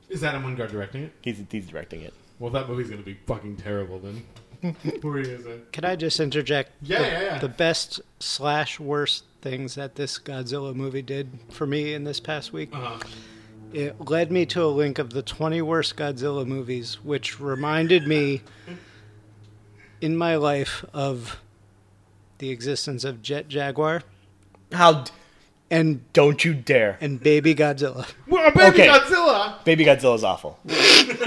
Is Adam Wingard directing it?
He's he's directing it.
Well, that movie's going to be fucking terrible then. what were you going to say?
Can I just interject?
Yeah,
the,
yeah, yeah.
The best slash worst things that this Godzilla movie did for me in this past week.
Uh-huh.
It led me to a link of the 20 worst Godzilla movies, which reminded me in my life of the existence of Jet Jaguar.
How d-
and
don't you dare
and Baby Godzilla.
Well, Baby Godzilla.
Baby Godzilla's awful.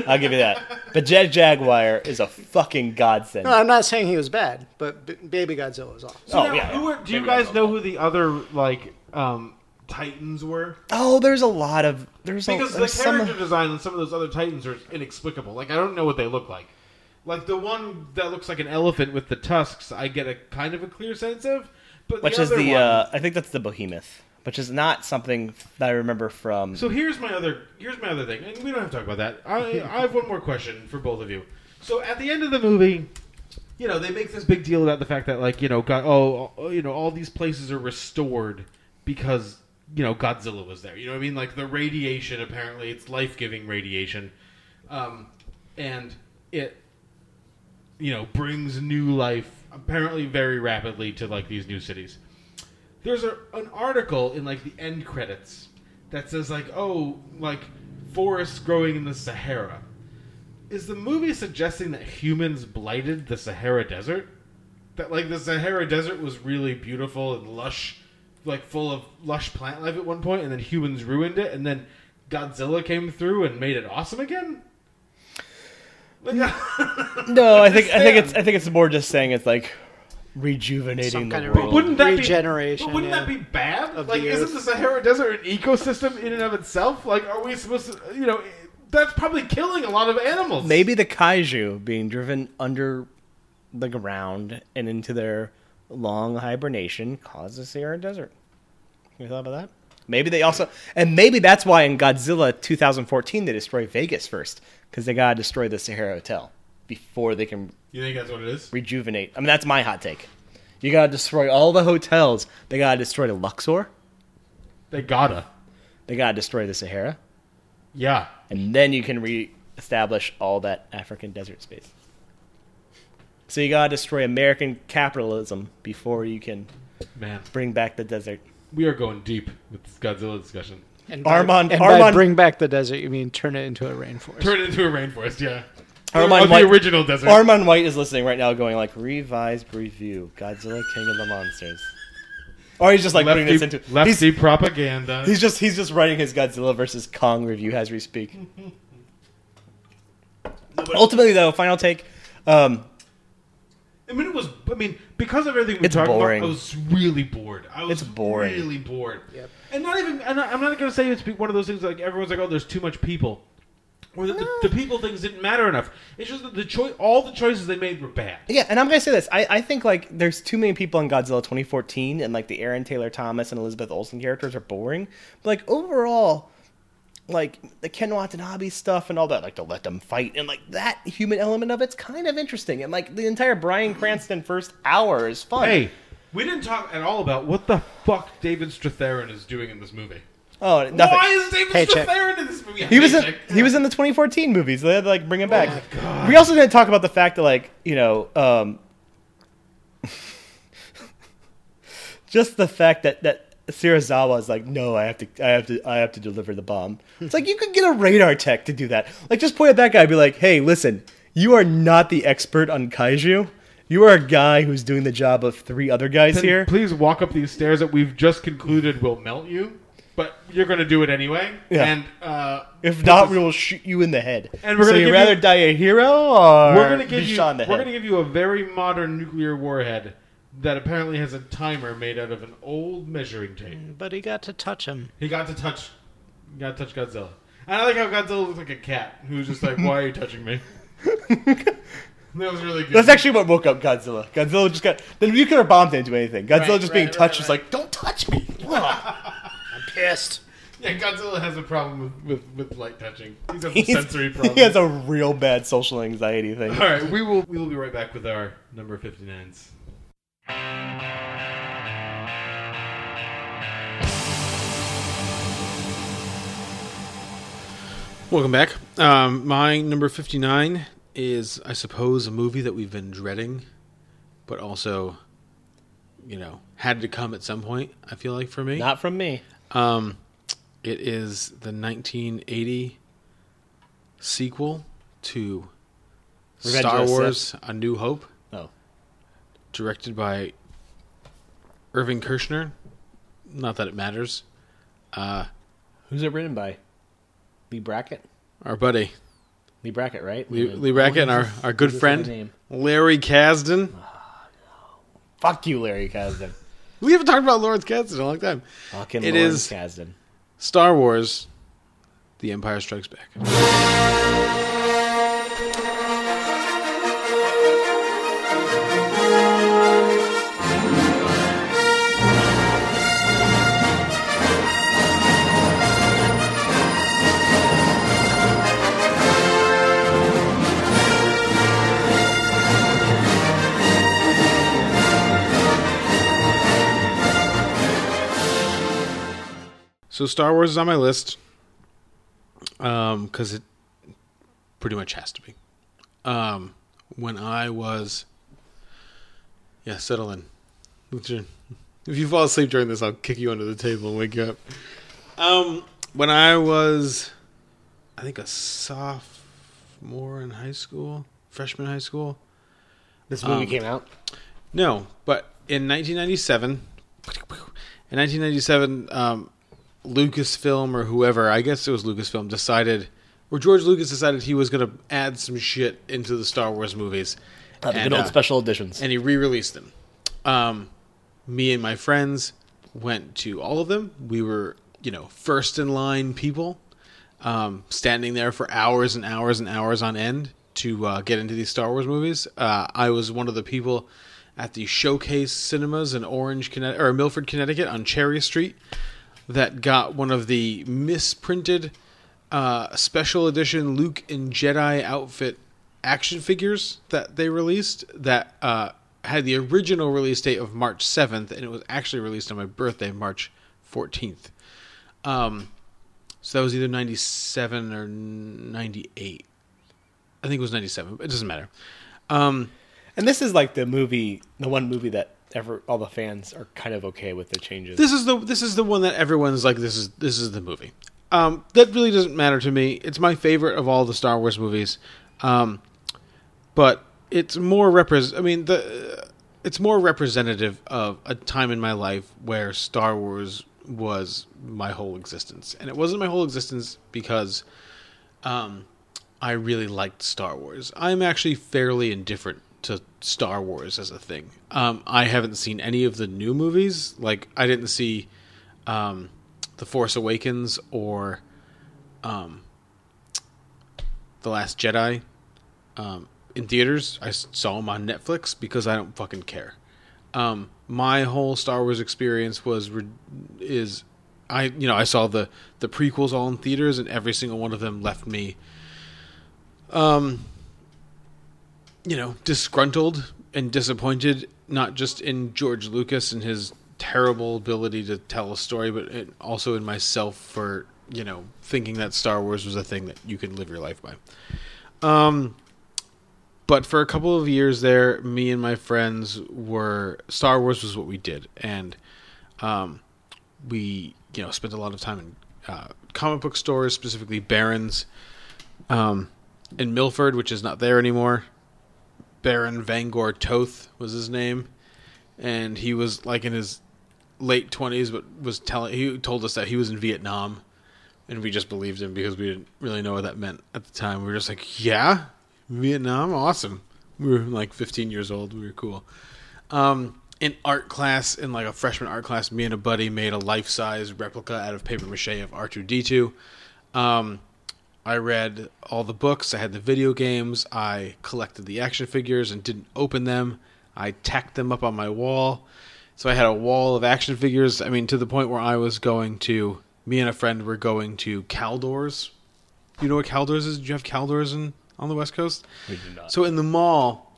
I'll give you that. But Jet Jaguar is a fucking godsend.
No, I'm not saying he was bad, but B- Baby Godzilla was awesome.
So now, who are, do you guys know who the other like um, Titans were?
Oh, there's a lot of there's a,
Because the
there's some
character design on some of those other Titans are inexplicable. Like I don't know what they look like. Like the one that looks like an elephant with the tusks, I get a kind of a clear sense of. But
which
the
is the
one,
uh, I think that's the behemoth, which is not something that I remember from.
So here's my other here's my other thing, and we don't have to talk about that. I, I have one more question for both of you. So at the end of the movie, you know, they make this big deal about the fact that like you know, God, oh, oh, you know, all these places are restored because you know Godzilla was there. You know what I mean? Like the radiation, apparently, it's life giving radiation, um, and it you know brings new life apparently very rapidly to like these new cities. there's a, an article in like the end credits that says like, oh, like forests growing in the Sahara. Is the movie suggesting that humans blighted the Sahara Desert? That like the Sahara Desert was really beautiful and lush, like full of lush plant life at one point, and then humans ruined it, and then Godzilla came through and made it awesome again. Like,
No, I think I think it's I think it's more just saying it's like rejuvenating
Some
the
kind of
world.
wouldn't that
Regeneration,
Be, but wouldn't
yeah,
that be bad?
of
Like,
the
isn't the Sahara Desert an ecosystem in and of itself? Like, are we supposed to? You know, that's probably killing a lot of animals.
Maybe the kaiju being driven under the ground and into their long hibernation caused the Sahara Desert. You thought about that? Maybe they also, and maybe that's why in Godzilla 2014 they destroy Vegas first because they gotta destroy the Sahara Hotel before they can
You think that's what it is?
rejuvenate. I mean, that's my hot take. You gotta destroy all the hotels. They gotta destroy the Luxor.
They gotta.
They gotta destroy the Sahara,
Yeah.
and then you can re-establish all that African desert space. So you gotta destroy American capitalism before you can
Man,
bring back the desert.
we are going deep with this Godzilla discussion.
And by,
Armond-
and by bring back the desert, you mean turn it into a rainforest.
Turn it into a rainforest. Yeah.
Armond
or the original desert.
Armond White is listening right now, going like revised review, Godzilla King of the Monsters. Or he's just like putting this into
lefty
he's,
propaganda.
he's just he's just writing his Godzilla versus Kong review as we speak. Ultimately, though, final take. Um,
I mean, it was. I mean, because of everything we
It's
talked
boring.
about, I was really bored. I was
It's boring.
really bored. Yep. And not even. And I'm not going to say it's one of those things like everyone's like, oh, there's too much people, or that the, the people things didn't matter enough. It's just that the choice, all the choices they made were bad.
Yeah, and I'm gonna say this. I, I think like there's too many people in Godzilla 2014, and like the Aaron Taylor Thomas and Elizabeth Olsen characters are boring. But like overall, like the Ken Watanabe stuff and all that, like to let them fight and like that human element of it's kind of interesting. And like the entire Bryan Cranston first hour is fun.
Hey, we didn't talk at all about what the fuck David Strathairn is doing in this movie.
oh, nothing.
Why is David
Paycheck.
Strathairn in this movie?
He was in, he was in the 2014 movies. They had to like bring him back.
my God.
We also didn't talk about the fact that like you know, um, just the fact that that Serizawa is like, no, I have to, I have to, I have to deliver the bomb. It's like you could get a radar tech to do that. Like just point at that guy, and be like, hey, listen, you are not the expert on kaiju. You are a guy who's doing the job of three other guys
Then
here.
Please walk up these stairs that we've just concluded will melt you, but you're going to do it anyway.
Yeah.
And uh,
If not, we will shoot you in the head.
And we're
so
gonna
you rather
you-
die a hero or
we're going to
be
give you
shot in the
we're going to give you a very modern nuclear warhead that apparently has a timer made out of an old measuring tape.
Mm, but he got to touch him.
He got to touch, got to touch Godzilla. And I like how Godzilla looks like a cat who's just like, "Why are you touching me?" that was really good.
That's actually what woke up Godzilla. Godzilla just got the nuclear bomb didn't do anything. Godzilla
Right,
just being
right,
touched
right,
was like, "Don't touch me."
I'm pissed.
yeah, Godzilla has a problem with, with, with light touching. He's got
He's-
sensory problem.
He has a real bad social anxiety thing.
All right, we will we will be right back with our number 59s.
Welcome back. Um, my number 59 is, I suppose, a movie that we've been dreading, but also, you know, had to come at some point, I feel like, for me.
Not from me.
Um, it is the 1980 sequel to
Revenge
Star Wars. A New Hope, directed by Irvin Kershner. Not that it matters. Uh,
who's it written by? Leigh Brackett.
our buddy
Leigh Brackett, right?
Leigh,
Leigh
Brackett and our, our good
what is his
friend? Larry Kasdan.
Fuck you, Larry Kasdan.
We haven't talked about Lawrence Kasdan in a long time.
Fucking
It
Lawrence
is
Kasdan.
Star Wars: The Empire Strikes Back. So Star Wars is on my list because it pretty much has to be. Um, when I was, yeah, settle in.
If you fall asleep during this, I'll kick you under the table and wake you up. Um, when I was, I think a sophomore in high school, freshman high school.
This movie
Um,
came out.
No, but in 1997, in 1997, um, Lucasfilm or whoever, I guess it was Lucasfilm, decided, or George Lucas decided he was going to add some shit into the Star Wars movies.
Uh, the
And,
good old
uh,
special editions.
And he re-released them. Um, me and my friends went to all of them. We were, you know, first in line people, um, standing there for hours and hours and hours on end to uh, get into these Star Wars movies. Uh, I was one of the people at the Showcase Cinemas in Orange, Connecticut, or Milford, Connecticut, on Cherry Street, that got one of the misprinted uh, special edition Luke and Jedi outfit action figures that they released that uh, had the original release date of March 7th, and it was actually released on my birthday, March 14th. Um, so that was either 97 or 98. I think it was 97. It doesn't matter. Um,
And this is like the movie, the one movie that ever all the fans are kind of okay with the changes.
This is the this is the one that everyone's like this is this is the movie. Um, that really doesn't matter to me. It's my favorite of all the Star Wars movies, um, but it's more repres. I mean the it's more representative of a time in my life where Star Wars was my whole existence, and it wasn't my whole existence because um, I really liked Star Wars. I'm actually fairly indifferent to Star Wars as a thing. Um, I haven't seen any of the new movies. Like I didn't see um, The Force Awakens or um, The Last Jedi um, in theaters. I saw them on Netflix because I don't fucking care. Um, my whole Star Wars experience was re- is I you know I saw the the prequels all in theaters and every single one of them left me um you know disgruntled and disappointed not just in George Lucas and his terrible ability to tell a story but also in myself for you know thinking that Star Wars was a thing that you could live your life by um but for a couple of years there, me and my friends were Star Wars was what we did, and um, we you know spent a lot of time in uh, comic book stores, specifically Barron's um, in Milford, which is not there anymore. Baron Vangor Toth was his name, and he was like in his late twenties, but was telling he told us that he was in Vietnam, and we just believed him because we didn't really know what that meant at the time. We were just like, yeah, Vietnam, awesome. We were like 15 years old. We were cool. Um, in art class, in like a freshman art class, me and a buddy made a life size replica out of paper mache of R2D2. Um, I read all the books. I had the video games. I collected the action figures and didn't open them. I tacked them up on my wall. So I had a wall of action figures. I mean, to the point where I was going to, me and a friend were going to Caldors. You know what Caldors is? Did you have Caldors in, on the West Coast?
We do not.
So in the mall,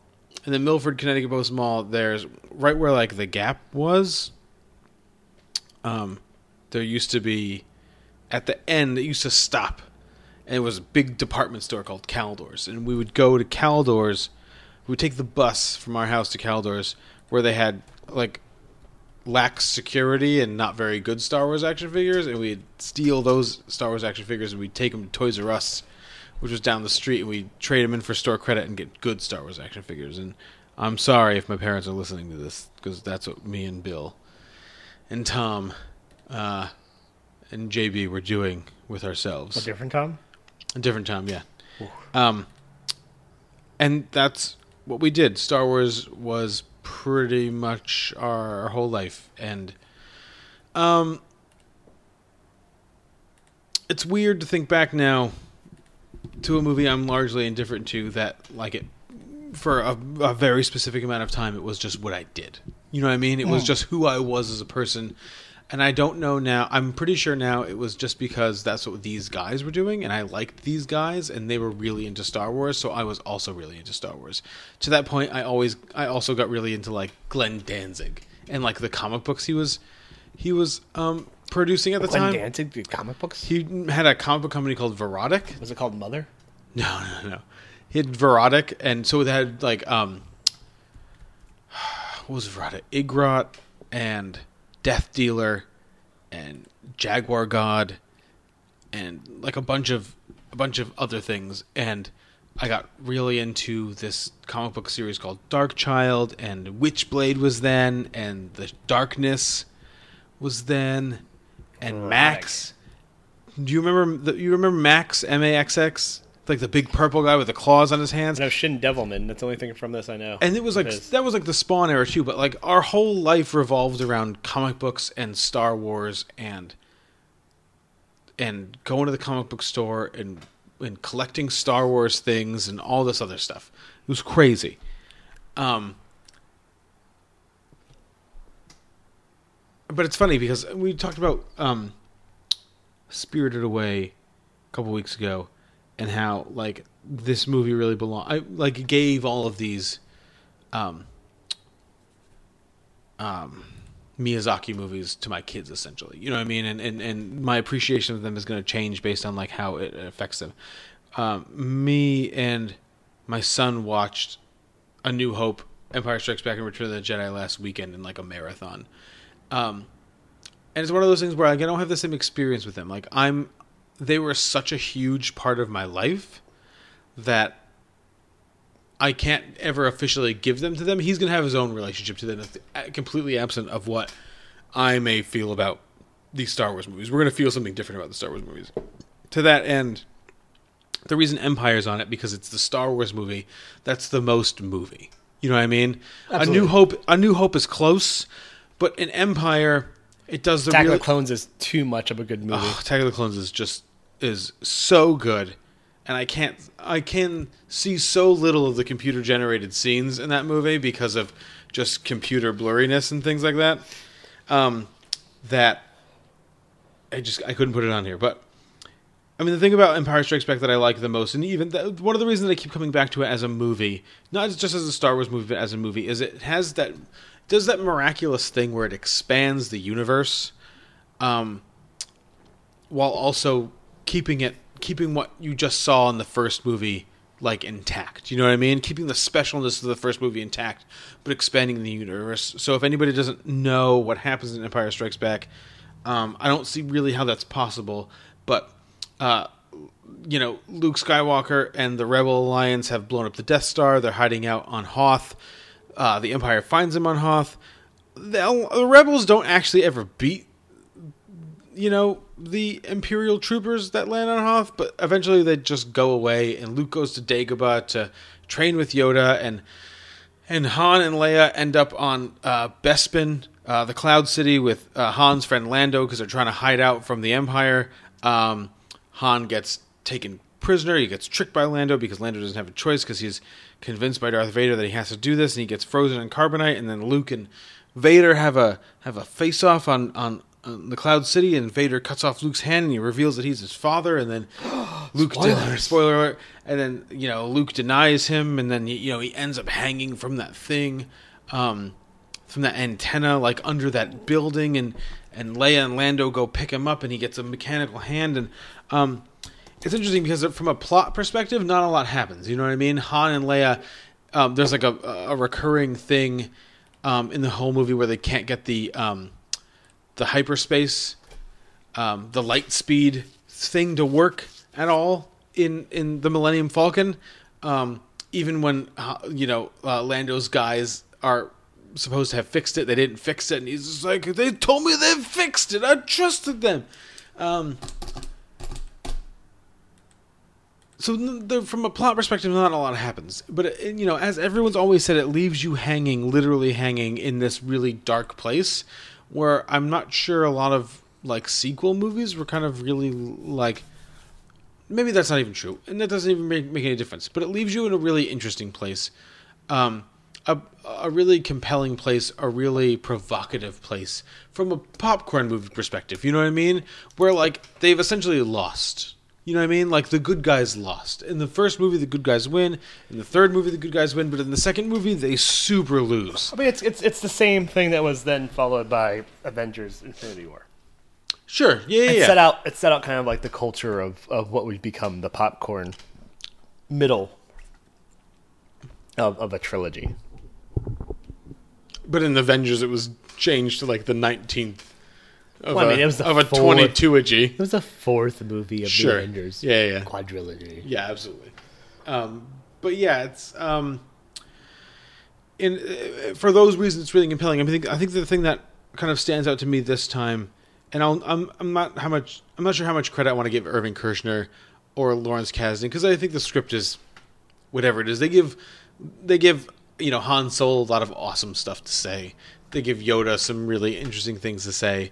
in the Milford, Connecticut Post Mall, there's right where like the Gap was. Um, there used to be, at the end, it used to stop, and it was a big department store called Caldors, and we would go to Caldors. We would take the bus from our house to Caldors, where they had like lax security and not very good Star Wars action figures, and we'd steal those Star Wars action figures and we'd take them to Toys R Us, which was down the street, and we'd trade them in for store credit and get good Star Wars action figures. And I'm sorry if my parents are listening to this because that's what me and Bill and Tom uh, and JB were doing with ourselves.
A different Tom?
A different time, yeah. Um, and that's what we did. Star Wars was pretty much our, our whole life, and um, it's weird to think back now to a movie I'm largely indifferent to that like it for a, a very specific amount of time. It was just what I did. You know what I mean? It was
Mm.
just who I was as a person. And I don't know now. I'm pretty sure now it was just because that's what these guys were doing, and I liked these guys, and they were really into Star Wars, so I was also really into Star Wars. To that point, I always, I also got really into like Glenn Danzig and like the comic books he was, he was um, producing at the
Glenn
time.
Danzig did comic books.
He had a comic book company called Verotik.
Was it called Mother?
No, no, no. He had Verotik, and so it had like um, what was Verotik? Igrat and Death Dealer and Jaguar God and like a bunch of a bunch of other things. And I got really into this comic book series called Darkchylde and Witchblade was then and The Darkness was then and Maxx. Do you remember the, you remember Maxx M A X X like the big purple guy with the claws on his hands
No, Shin Devilman. That's the only thing from this I know.
and it was like that was like the Spawn era too. But like our whole life revolved around comic books and Star Wars and and going to the comic book store and and collecting Star Wars things and all this other stuff. It was crazy. Um, but it's funny because we talked about um, Spirited Away a couple weeks ago, and how like this movie really belong. I like gave all of these, um, um, Miyazaki movies to my kids essentially. You know what I mean? And and, and my appreciation of them is going to change based on like how it affects them. Um, me and my son watched A New Hope, Empire Strikes Back, and Return of the Jedi last weekend in like a marathon. Um, and it's one of those things where like, I don't have the same experience with them. Like I'm, they were such a huge part of my life that I can't ever officially give them to them. He's gonna have his own relationship to them, uh, completely absent of what I may feel about these Star Wars movies. We're gonna feel something different about the Star Wars movies. To that end, the reason Empire's on it because it's the Star Wars movie that's the most movie. You know what I mean? A New Hope. A New Hope is close, but in Empire, it does the
Attack
real.
of the Clones is too much of a good movie.
Oh, Attack of the Clones is just is so good, and I can't I can see so little of the computer generated scenes in that movie because of just computer blurriness and things like that. Um, that I just I couldn't put it on here, but I mean the thing about Empire Strikes Back that I like the most, and even that, one of the reasons I keep coming back to it as a movie, not just as a Star Wars movie, but as a movie, is it has that does that miraculous thing where it expands the universe. Um, while also keeping it keeping what you just saw in the first movie like intact. You know what I mean? Keeping the specialness of the first movie intact, but expanding the universe. So if anybody doesn't know what happens in Empire Strikes Back, um, I don't see really how that's possible. But uh, you know, Luke Skywalker and the Rebel Alliance have blown up the Death Star. They're hiding out on Hoth. Uh, the Empire finds them on Hoth. The, the Rebels don't actually ever beat you know, the Imperial troopers that land on Hoth, but eventually they just go away, and Luke goes to Dagobah to train with Yoda, and and Han and Leia end up on uh, Bespin, uh, the Cloud City, with uh, Han's friend Lando because they're trying to hide out from the Empire. Um, Han gets taken prisoner. He gets tricked by Lando because Lando doesn't have a choice because he's convinced by Darth Vader that he has to do this, and he gets frozen in carbonite. And then Luke and Vader have a have a face off on on. On the Cloud City, and Vader cuts off Luke's hand, and he reveals that he's his father. And then Luke,
Spoilers.
spoiler alert, and then you know Luke denies him, and then you know he ends up hanging from that thing, um, from that antenna, like under that building, and and Leia and Lando go pick him up, and he gets a mechanical hand, and um, it's interesting because from a plot perspective, not a lot happens. You know what I mean? Han and Leia, um, there's like a a recurring thing um, in the whole movie where they can't get the um, the hyperspace, um, the light speed thing to work at all in in the Millennium Falcon. Um, even when uh, you know uh, Lando's guys are supposed to have fixed it, they didn't fix it, and he's just like, "They told me they fixed it. I trusted them." Um, so the, from a plot perspective, not a lot happens. But uh, you know, as everyone's always said, it leaves you hanging, literally hanging in this really dark place, where I'm not sure a lot of like sequel movies were kind of really like. Maybe that's not even true, and that doesn't even make, make any difference. But it leaves you in a really interesting place, um, a a really compelling place, a really provocative place from a popcorn movie perspective. You know what I mean? Where like they've essentially lost. You know what I mean? Like the good guys lost. In the first movie, the good guys win. In the third movie, the good guys win. But in the second movie, they super lose.
I mean, it's it's it's the same thing that was then followed by Avengers: Infinity War.
Sure. Yeah, yeah.
It
yeah.
set out it set out kind of like the culture of of what would become the popcorn middle of of a trilogy.
But in Avengers, it was changed to like the nineteenth of,
Well, I mean,
a,
it was
of a twenty-two a G.
It was the fourth movie of
Sure.
the Avengers.
Yeah, yeah.
Quadrilogy.
Yeah, absolutely. Um, but yeah, it's um, in uh, for those reasons, it's really compelling. I think I think the thing that kind of stands out to me this time, and I'll, I'm I'm not how much I'm not sure how much credit I want to give Irvin Kershner or Lawrence Kasdan because I think the script is whatever it is. They give they give you know Han Solo a lot of awesome stuff to say. They give Yoda some really interesting things to say.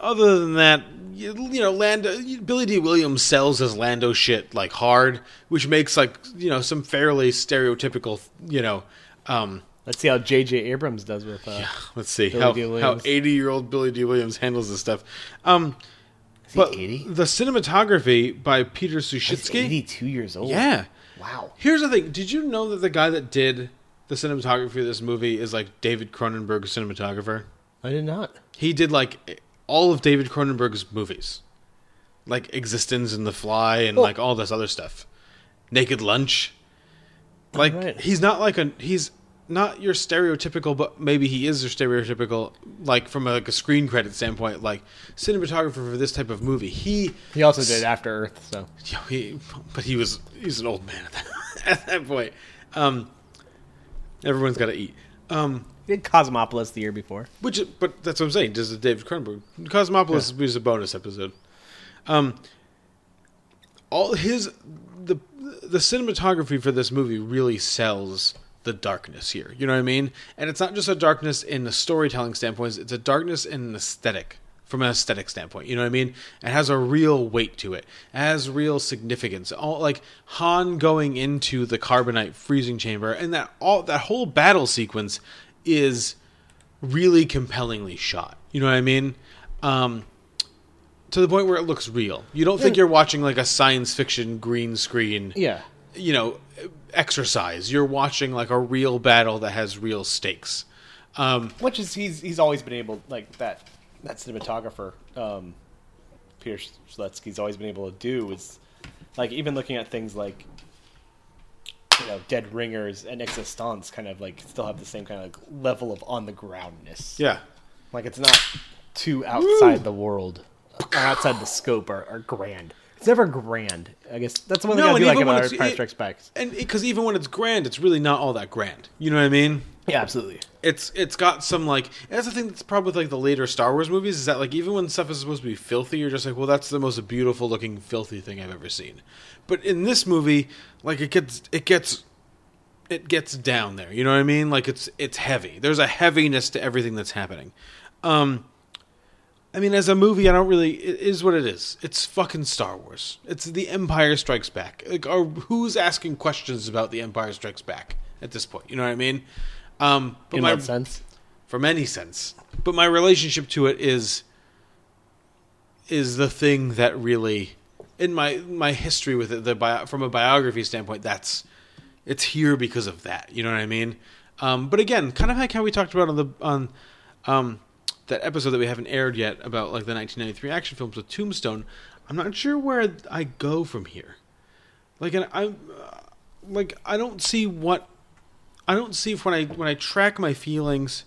Other than that, you, you know, Lando Billy Dee Williams sells his Lando shit like hard, which makes like you know some fairly stereotypical you know. Um,
Let's see how J.J. Abrams does with. Uh,
Let's see
Billy
how how eighty year old Billy Dee Williams handles this stuff. Um,
he
but
80?
the cinematography by Peter Suschitzky.
82 years old.
Yeah.
Wow.
Here's the thing: Did you know that the guy that did the cinematography of this movie is like David Cronenberg's cinematographer?
I did not.
He did like all of David Cronenberg's movies, like eXistenZ and The Fly and
Oh.
like all this other stuff. Naked Lunch. Like
Alright.
he's not like a he's not your stereotypical, but maybe he is your stereotypical, like from a, like a screen credit standpoint, like cinematographer for this type of movie. He
He also did After Earth, so.
yeah, he, but he was he's an old man at that, at that point. Um, everyone's got to eat. Um,
did Cosmopolis the year before.
which, but that's what I'm saying. Does the David Cronenberg Cosmopolis was a bonus episode. Um, all his the the cinematography for this movie really sells the darkness here. You know what I mean? And it's not just a darkness in the storytelling standpoint; it's a darkness in an aesthetic. From an aesthetic standpoint, you know what I mean? It has a real weight to it. It has real significance. All like Han going into the carbonite freezing chamber, and that all that whole battle sequence is really compellingly shot. You know what I mean? Um, to the point where it looks real. You don't think you're watching like a science fiction green screen.
Yeah.
You know, exercise. You're watching like a real battle that has real stakes. Um,
Which is he's he's always been able like that that cinematographer um, Peter Suschitzky's always been able to do is like even looking at things like you know Dead Ringers and eXistenZ kind of like still have the same kind of like level of on the groundness.
Yeah.
like it's not too outside the world, or outside the scope, or, or grand. It's never grand. I guess that's one thing I do like about Empire
it-
Strikes Back.
And because even when it's grand, it's really not all that grand. You know what I mean?
Yeah, absolutely.
It's it's got some like that's the thing that's problem with like the later Star Wars movies is that like even when stuff is supposed to be filthy, you're just like, well, that's the most beautiful looking filthy thing I've ever seen. But in this movie, like it gets it gets it gets down there. You know what I mean? Like it's it's heavy. There's a heaviness to everything that's happening. Um I mean, as a movie, I don't really. It is what it is. It's fucking Star Wars. It's The Empire Strikes Back. Like, are, who's asking questions about The Empire Strikes Back at this point? You know what I mean? Um, but
In
my,
what sense?
From any sense. But my relationship to it is is the thing that really, in my my history with it, the bio, from a biography standpoint, that's it's here because of that. You know what I mean? Um, but again, kind of like how we talked about on the on um, that episode that we haven't aired yet about like the 1993 action films with Tombstone. I'm not sure where I go from here. Like, and I, uh, like, I don't see what, I don't see if when I when I track my feelings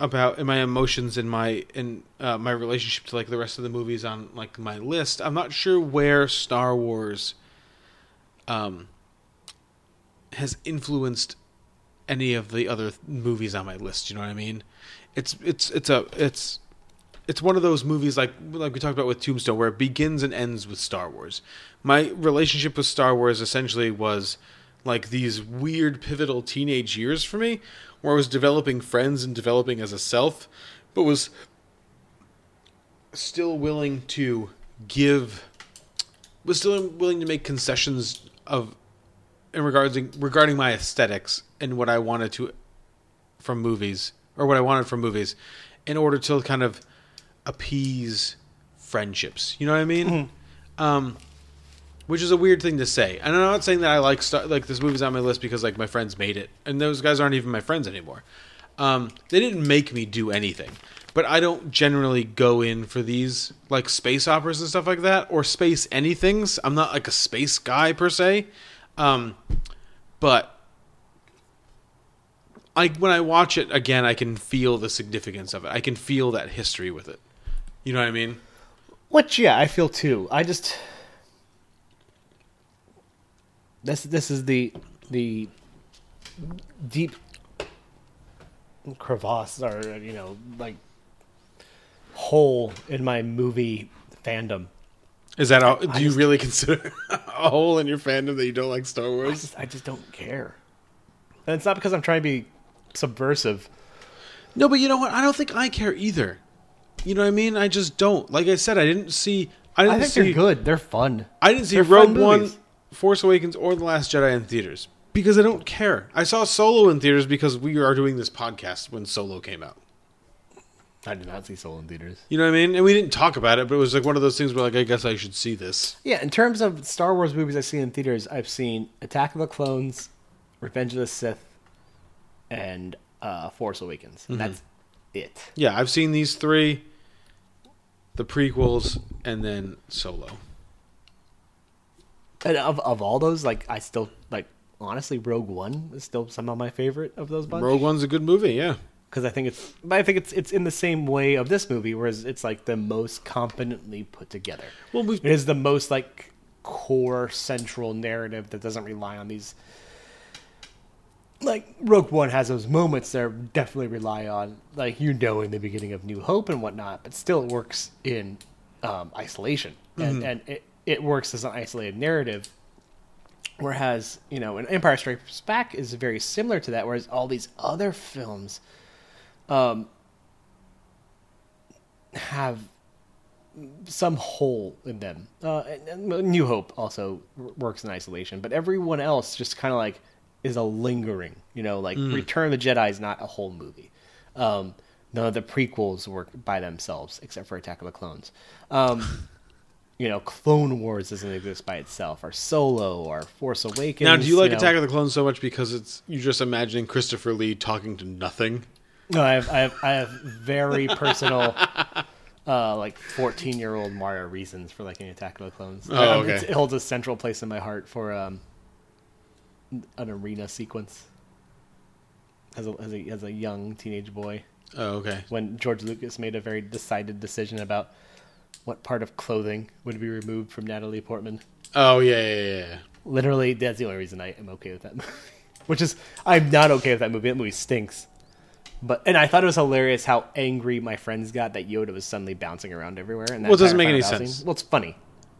about and my emotions and my and uh, my relationship to like the rest of the movies on like my list. I'm not sure where Star Wars, um, has influenced any of the other th- movies on my list. You know what I mean? It's it's it's a it's it's one of those movies like like we talked about with Tombstone where it begins and ends with Star Wars. My relationship with Star Wars essentially was like these weird pivotal teenage years for me where I was developing friends and developing as a self but was still willing to give was still willing to make concessions of in regarding regarding my aesthetics and what I wanted to from movies or what I wanted from movies in order to kind of appease friendships. You know what I mean? Um, which is a weird thing to say. And I'm not saying that I like Star- like this movie's on my list because like my friends made it, and those guys aren't even my friends anymore. Um, they didn't make me do anything, but I don't generally go in for these like space operas and stuff like that or space anythings. I'm not like a space guy per se, um, but I when I watch it again, I can feel the significance of it. I can feel that history with it. You know what I mean?
Which yeah, I feel too. I just this this is the the deep crevasse or you know like hole in my movie fandom.
Is that all?
I
Do you
just-
really consider a hole in your fandom that you don't like Star
I
Wars?
just, I just don't care. And it's not because I'm trying to be subversive.
No, but you know what? I don't think I care either. You know what I mean? I just don't. Like I said, I didn't see. I
I
didn't
think
see.
they're good. They're fun.
I didn't see
They're
Rogue One. Force Awakens, or The Last Jedi in theaters because I don't care. I saw Solo in theaters because we are doing this podcast when Solo came out.
I did not see Soul in theaters.
You know what I mean? And we didn't talk about it, but it was like one of those things where like I guess I should see this.
Yeah, in terms of Star Wars movies I've seen in theaters, I've seen Attack of the Clones, Revenge of the Sith, and uh, Force Awakens.
Mhm.
That's it.
Yeah, I've seen these three, the prequels, and then Solo.
And of of all those, like I still like honestly, Rogue One is still somehow my favorite of those bunch.
Rogue One's a good movie, yeah.
because I think it's, but I think it's it's in the same way of this movie, whereas it's like the most competently put together.
Well,
it is the most like core central narrative that doesn't rely on these. Like Rogue One has those moments that definitely rely on, like you know, in the beginning of New Hope and whatnot, but still it works in um, isolation, and
Mhm.
and it, it works as an isolated narrative. Whereas, you know, an Empire Strikes Back is very similar to that, whereas all these other films um, have some hole in them. Uh, and, and New Hope also works in isolation, but everyone else just kind of like is a lingering, you know, like
Mm.
Return of the Jedi is not a whole movie. Um, none of the prequels work by themselves except for Attack of the Clones. Um, you know, Clone Wars doesn't exist by itself, or Solo, or Force Awakens.
Now, do you like
know.
Attack of the Clones so much because it's you're just imagining Christopher Lee talking to nothing?
No, I have, I have, I have very personal, uh, like fourteen-year-old Mario reasons for liking Attack of the Clones.
Oh, okay.
It holds a central place in my heart for um, an arena sequence. As a, as a as a young teenage boy.
Oh, okay.
When George Lucas made a very decided decision about what part of clothing would be removed from Natalie Portman.
Oh yeah, yeah, yeah.
Literally, that's the only reason I am okay with that movie. Which is, I'm not okay with that movie. That movie stinks. But and I thought it was hilarious how angry my friends got that Yoda was suddenly bouncing around everywhere. And that
Well, it doesn't make any sense.
Well, it's funny.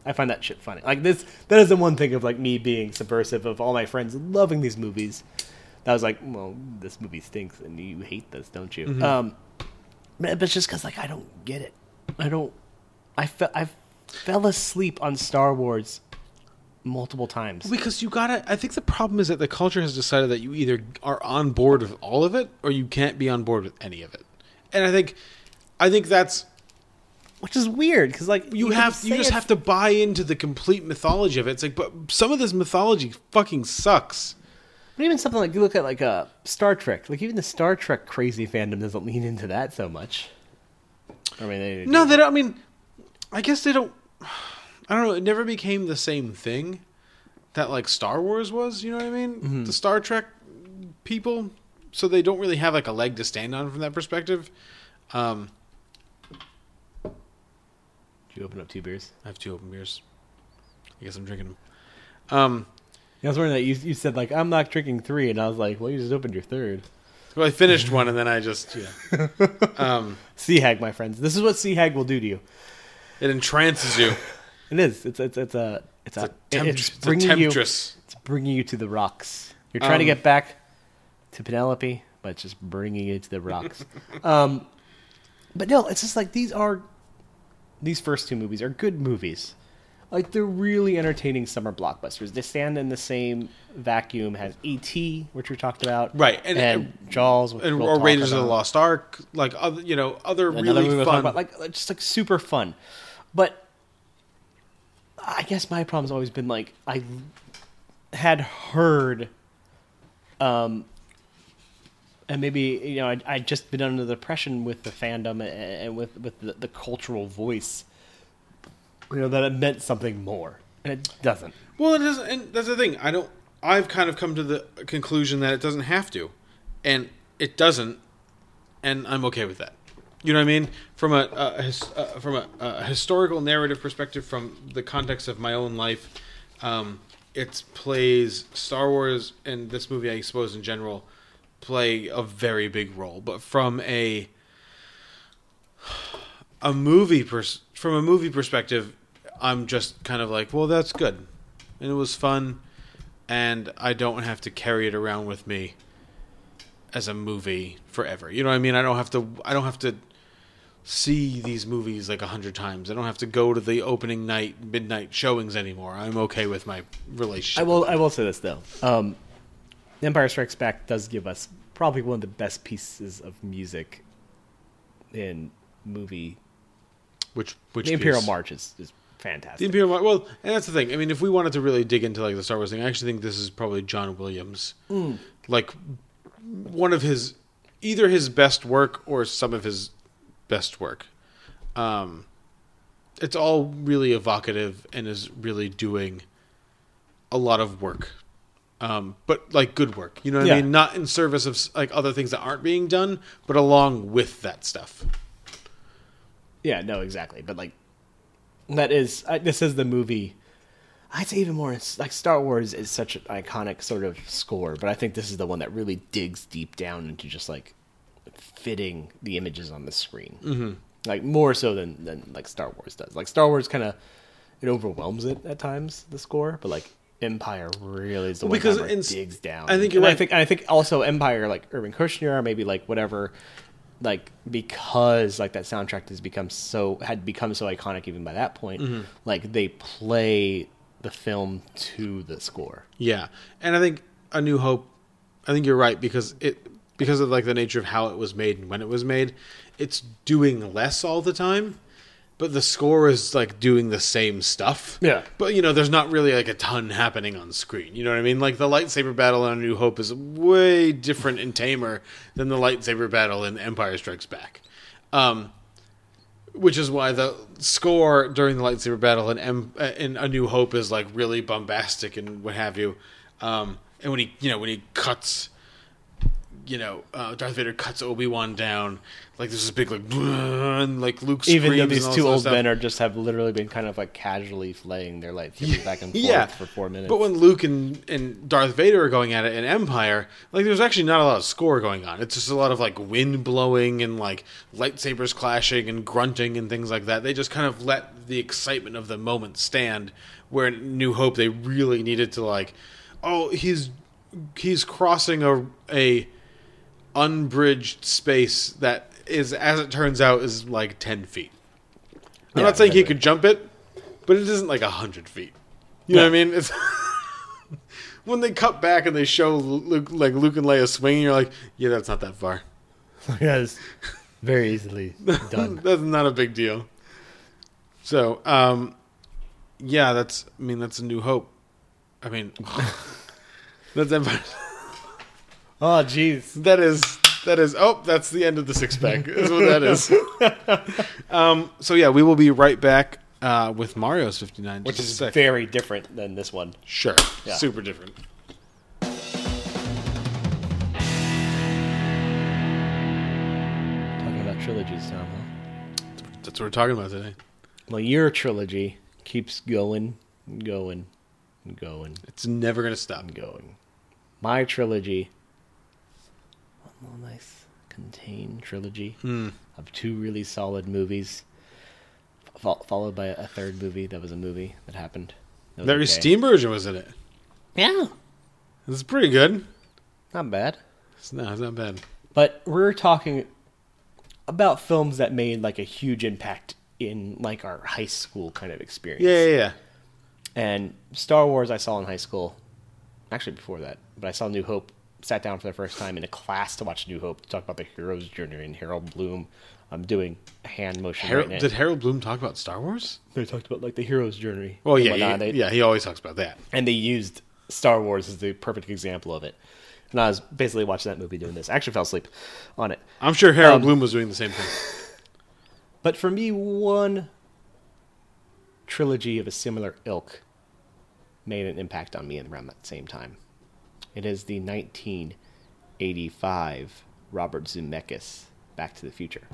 I find that shit funny. Like this, that is the one thing of like me being subversive of all my friends loving these movies. That was like, well, this movie stinks, and you hate this, don't you?
Mhm.
Um, but but it's just because like I don't get it. I don't. I fell. I fell asleep on Star Wars multiple times.
Because you gotta. I think the problem is that the culture has decided that you either are on board with all of it or you can't be on board with any of it. And I think, I think that's
which is weird because like
you,
you
have you just have to buy into the complete mythology of it. It's like, but some of this mythology fucking sucks.
But even something like you look at like uh, Star Trek, like even the Star Trek crazy fandom doesn't lean into that so much. I mean, they,
No, they don't. I mean, I guess they don't. I don't know. It never became the same thing that like Star Wars was. You know what I mean?
Mhm.
The Star Trek people, so they don't really have like a leg to stand on from that perspective. Um,
Did you open up two beers?
I have two open beers. I guess I'm drinking them. Um,
I was wondering that you you said like I'm not drinking three, and I was like, well, you just opened your third.
well, I finished one and then I just yeah. Um,
Sea Hag, my friends, this is what Sea Hag will do to you.
it entrances you.
It is. It's it's it's a it's,
It's
a,
a tempt-
it's
it's a
bringing you. It's bringing you to the rocks. You're trying to
Um,
get back to Penelope, but it's just bringing you to the rocks. um, but no, it's just like these are these first two movies are good movies. Like they're really entertaining summer blockbusters. They stand in the same vacuum as E.T., which we talked about,
Right,
and,
and-
Jaws, which
and
we'll
or Raiders of the. Lost Ark, like other you know other
Another
really
we'll
fun.
about, like just like super fun. But I guess my problem's always been like I had heard, um, and maybe you know I'd, I'd just been under the impression with the fandom and, with with the, the cultural voice, you know, that it meant something more, and it doesn't.
Well, it doesn't, and that's the thing. I don't. I've kind of come to the conclusion that it doesn't have to, and it doesn't, and I'm okay with that. You know what I mean? From a, from a, a historical narrative perspective, from the context of my own life, um, it plays Star Wars and this movie, I suppose in general, play a very big role. But from a a movie pers- from a movie perspective, I'm just kind of like, well, that's good, and it was fun, and I don't have to carry it around with me as a movie forever. You know what I mean? I don't have to. I don't have to see these movies like a hundred times. I don't have to go to the opening night midnight showings anymore. I'm okay with my relationship.
I will. I will say this though. Um, Empire Strikes Back does give us probably one of the best pieces of music in movie.
Which which
the Imperial
piece?
March is, is fantastic.
The Imperial March. Well, and that's the thing. I mean, if we wanted to really dig into like the Star Wars thing, I actually think this is probably John Williams,
Mm.
like one of his either his best work or some of his best work. Um, it's all really evocative and is really doing a lot of work. Um, but like good work, you know what
Yeah.
I mean? Not in service of like other things that aren't being done, but along with that stuff.
Yeah, no, exactly. But like, that is I, this is the movie. I'd say even more. Like Star Wars is such an iconic sort of score, but I think this is the one that really digs deep down into just like fitting the images on the screen.
Mhm.
Like more so than than like Star Wars does. Like Star Wars kind of it overwhelms it at times the score, but like Empire really is the
Well,
one
because
it digs down.
I think you're
And I
right.
think I think also Empire like Irvin Kershner, maybe like whatever, like because like that soundtrack has become so had become so iconic even by that point.
Mhm.
Like they play the film to the score.
Yeah, and I think A New Hope. I think you're right because it because of like the nature of how it was made and when it was made, it's doing less all the time, but the score is like doing the same stuff.
Yeah.
But you know, there's not really like a ton happening on screen. You know what I mean? Like the lightsaber battle in A New Hope is way different and tamer than the lightsaber battle in Empire Strikes Back. Um, which is why the score during the lightsaber battle in, M- uh, in A New Hope is like really bombastic and what have you. Um, and when he, you know, when he cuts, you know, uh, Darth Vader cuts Obi Wan down, like there's this big like, and like Luke
Even though these two old
stuff.
men are just have literally been kind of like casually flaying their lightsabers back and forth
yeah,
for four minutes.
But when Luke and, and Darth Vader are going at it in Empire, like there's actually not a lot of score going on. It's just a lot of like wind blowing and like lightsabers clashing and grunting and things like that. They just kind of let the excitement of the moment stand. Where in New Hope they really needed to like, oh he's he's crossing a a unbridged space that is as it turns out is like ten feet. I'm
Yeah,
not saying he could jump it, but it isn't like hundred feet. You know what I mean? It's when they cut back and they show Luke, like Luke and Leia swinging. You're like, yeah, that's not that far.
yes, very easily done.
that's not a big deal. So, um, yeah, that's. I mean, that's a New Hope. I mean, that's Empire.
Oh, jeez.
That is that is. Oh, that's the end of the six pack. is what that is. um. So yeah, we will be right back uh, with Mario's fifty nine,
Which is very different than this one.
Sure.
Yeah.
Super different.
Talking about trilogies, Tom. Huh?
That's what we're talking about today.
Well, your trilogy keeps going, going, going.
It's never going to stop
going. My trilogy, little nice contained trilogy
Hmm.
of two really solid movies, fo- followed by a third movie that was a movie that happened. That
Very
okay.
Steenburgen was in it.
Yeah.
It's pretty good.
Not bad.
It's, no, it's not bad.
But we're talking about films that made like a huge impact in like our high school kind of experience.
Yeah, yeah, yeah.
And Star Wars I saw in high school. Actually before that, but I saw New Hope. Sat down for the first time in a class to watch New Hope to talk about the hero's journey and Harold Bloom. I'm doing hand motion right
did Harold Bloom talk about Star Wars?
They talked about like the hero's journey.
Well, yeah, he,
They-
yeah, he always talks about that.
and they used Star Wars as the perfect example of it. And I was basically watching that movie doing this. I actually fell asleep on it.
I'm sure Harold
Um,
Bloom was doing the same thing.
But for me, one trilogy of a similar ilk made an impact on me around that same time. It is the 1985 Robert Zemeckis, Back to the Future.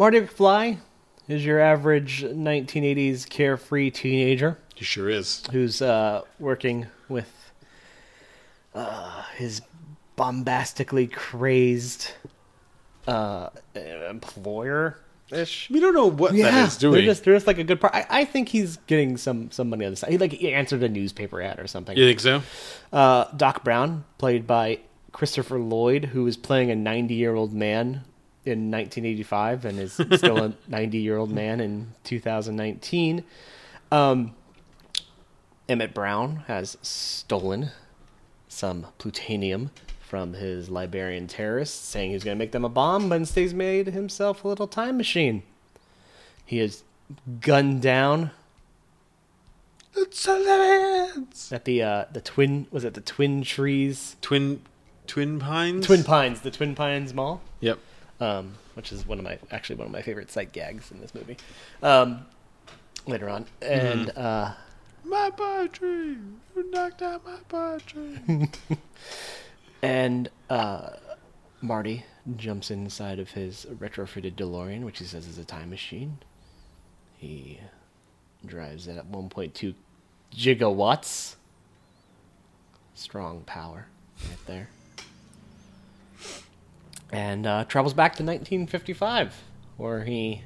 Marty McFly is your average 1980s carefree teenager.
He sure is.
Who's uh, working with uh, his bombastically crazed uh, employer ish.
We don't know what
yeah,
that is, do
they're just, they're just like a good part. I, I think he's getting some some money on the side. He like he answered a newspaper ad or something.
You think so?
Uh, Doc Brown, played by Christopher Lloyd, who is playing a 90 year old man in 1985 and is still a 90 year old man in 2019. Um, Emmett Brown has stolen some plutonium from his Libyan terrorists, saying he's going to make them a bomb, but instead he's made himself a little time machine. He has gunned down at the uh, the twin was it the Twin Trees
Twin Twin Pines
Twin Pines the Twin Pines Mall.
Yep.
Um, which is one of my actually one of my favorite sight gags in this movie. Um, later on, and
Mhm.
uh,
My poetry. You knocked out my poetry.
and uh, Marty jumps inside of his retrofitted DeLorean, which he says is a time machine. He drives it at 1.2 gigawatts. Strong power right there. And uh, travels back to 1955, where he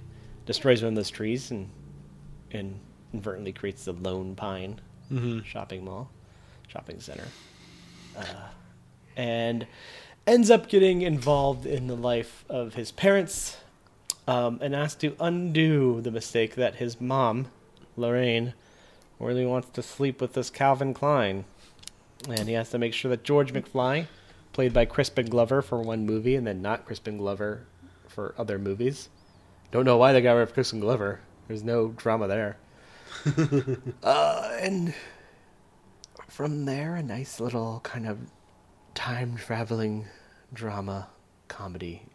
destroys one of those trees and, and inadvertently creates the Lone Pine
Mhm.
shopping mall, shopping center. Uh, and ends up getting involved in the life of his parents um, and asked to undo the mistake that his mom, Lorraine, really wants to sleep with this Calvin Klein. And he has to make sure that George McFly, played by Crispin Glover for one movie and then not Crispin Glover for other movies. Don't know why they got rid of Crispin Glover. There's no drama there. uh, and from there, a nice little kind of time traveling drama comedy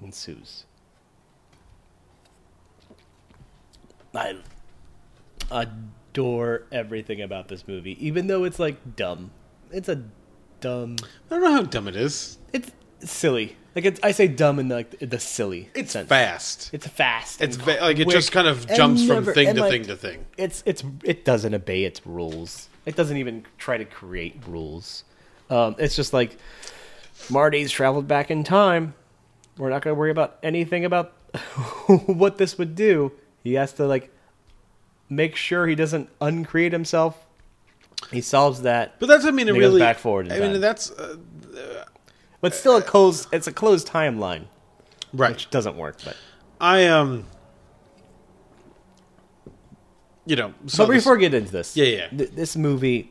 ensues. I adore everything about this movie, even though it's like dumb. It's a dumb.
I don't know how dumb it is.
It's silly. Like it's, I say dumb in the, like the silly.
It's
sense.
fast.
It's fast.
It's va- like it just kind of jumps from thing to
like,
thing to thing.
It's it's it doesn't obey its rules. It doesn't even try to create rules. Um, it's just like Marty's traveled back in time. We're not going to worry about anything about what this would do. He has to like make sure he doesn't uncreate himself. He solves that,
But that's I mean, it really.
back forward.
I mean, that's uh,
but still a closed. It's a closed timeline,
right?
Which doesn't work. But
I um. You know,
so
this-
before we get into this,
Yeah, yeah.
th- this movie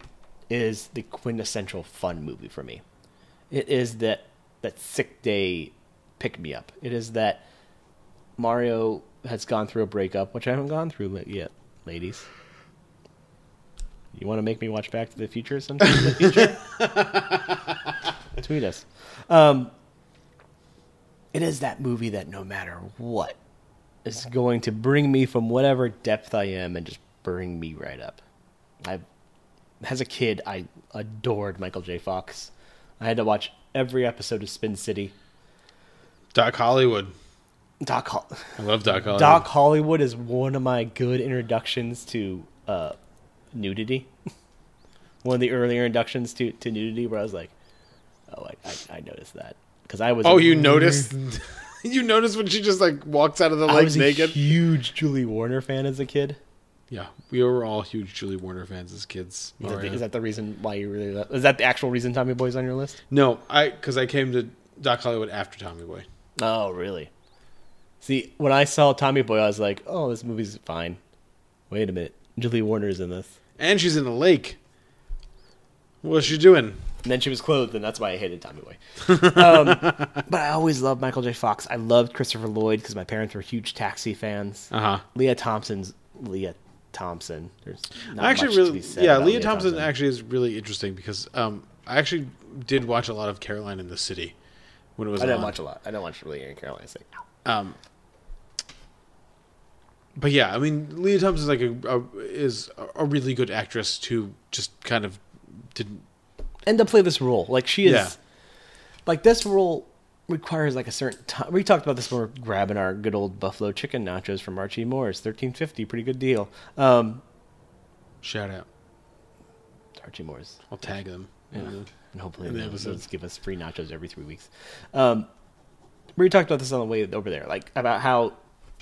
is the quintessential fun movie for me. It is that that sick day pick me up. It is that Mario has gone through a breakup, which I haven't gone through yet, ladies. You want to make me watch Back to the Future sometime in the future? Tweet us. Um, it is that movie that no matter what is going to bring me from whatever depth I am and just bring me right up. I, as a kid, I adored Michael J. Fox. I had to watch every episode of Spin City.
Doc Hollywood.
Doc, Hol-
I love Doc Hollywood.
Doc Hollywood is one of my good introductions to uh, nudity. one of the earlier inductions to, to nudity, where I was like, "Oh, I, I, I noticed that." Because I was
Oh, you noticed? you noticed when she just like walks out of the lake
a
naked?
huge Julie Warner fan as a kid.
Yeah, we were all huge Julie Warner fans as kids.
Is that, the, is that the reason why you really? Is that the actual reason Tommy Boy's on your list?
No, I because I came to Doc Hollywood after Tommy Boy.
Oh, really? See, when I saw Tommy Boy, I was like, "Oh, this movie's fine." Wait a minute, Julie Warner's in this.
And she's in the lake. What was she doing?
And then she was clothed, and that's why I hated Tommy Boy. um, but I always loved Michael J. Fox. I loved Christopher Lloyd because my parents were huge Taxi fans.
Uh-huh.
Lea Thompson's Lea Thompson. There's
actually
much to
really, yeah,
about
Lea Thompson, actually is really interesting because um, I actually did watch a lot of Caroline in the City when it was.
I didn't
on.
watch a lot. I don't watch really any Caroline. It's like,
Um, but yeah, I mean, Lea Thompson is like a, a is a really good actress who just kind of didn't.
and to play this role, like she is,
Yeah.
like this role requires like a certain time. We talked about this when we we're grabbing our good old buffalo chicken nachos from Archie Moore's, thirteen fifty, pretty good deal. Um,
Shout out.
Archie Moore's.
I'll tag them.
Yeah. and hopefully
the
they'll
episodes.
give us free nachos every three weeks. Um, we talked about this on the way over there, like about how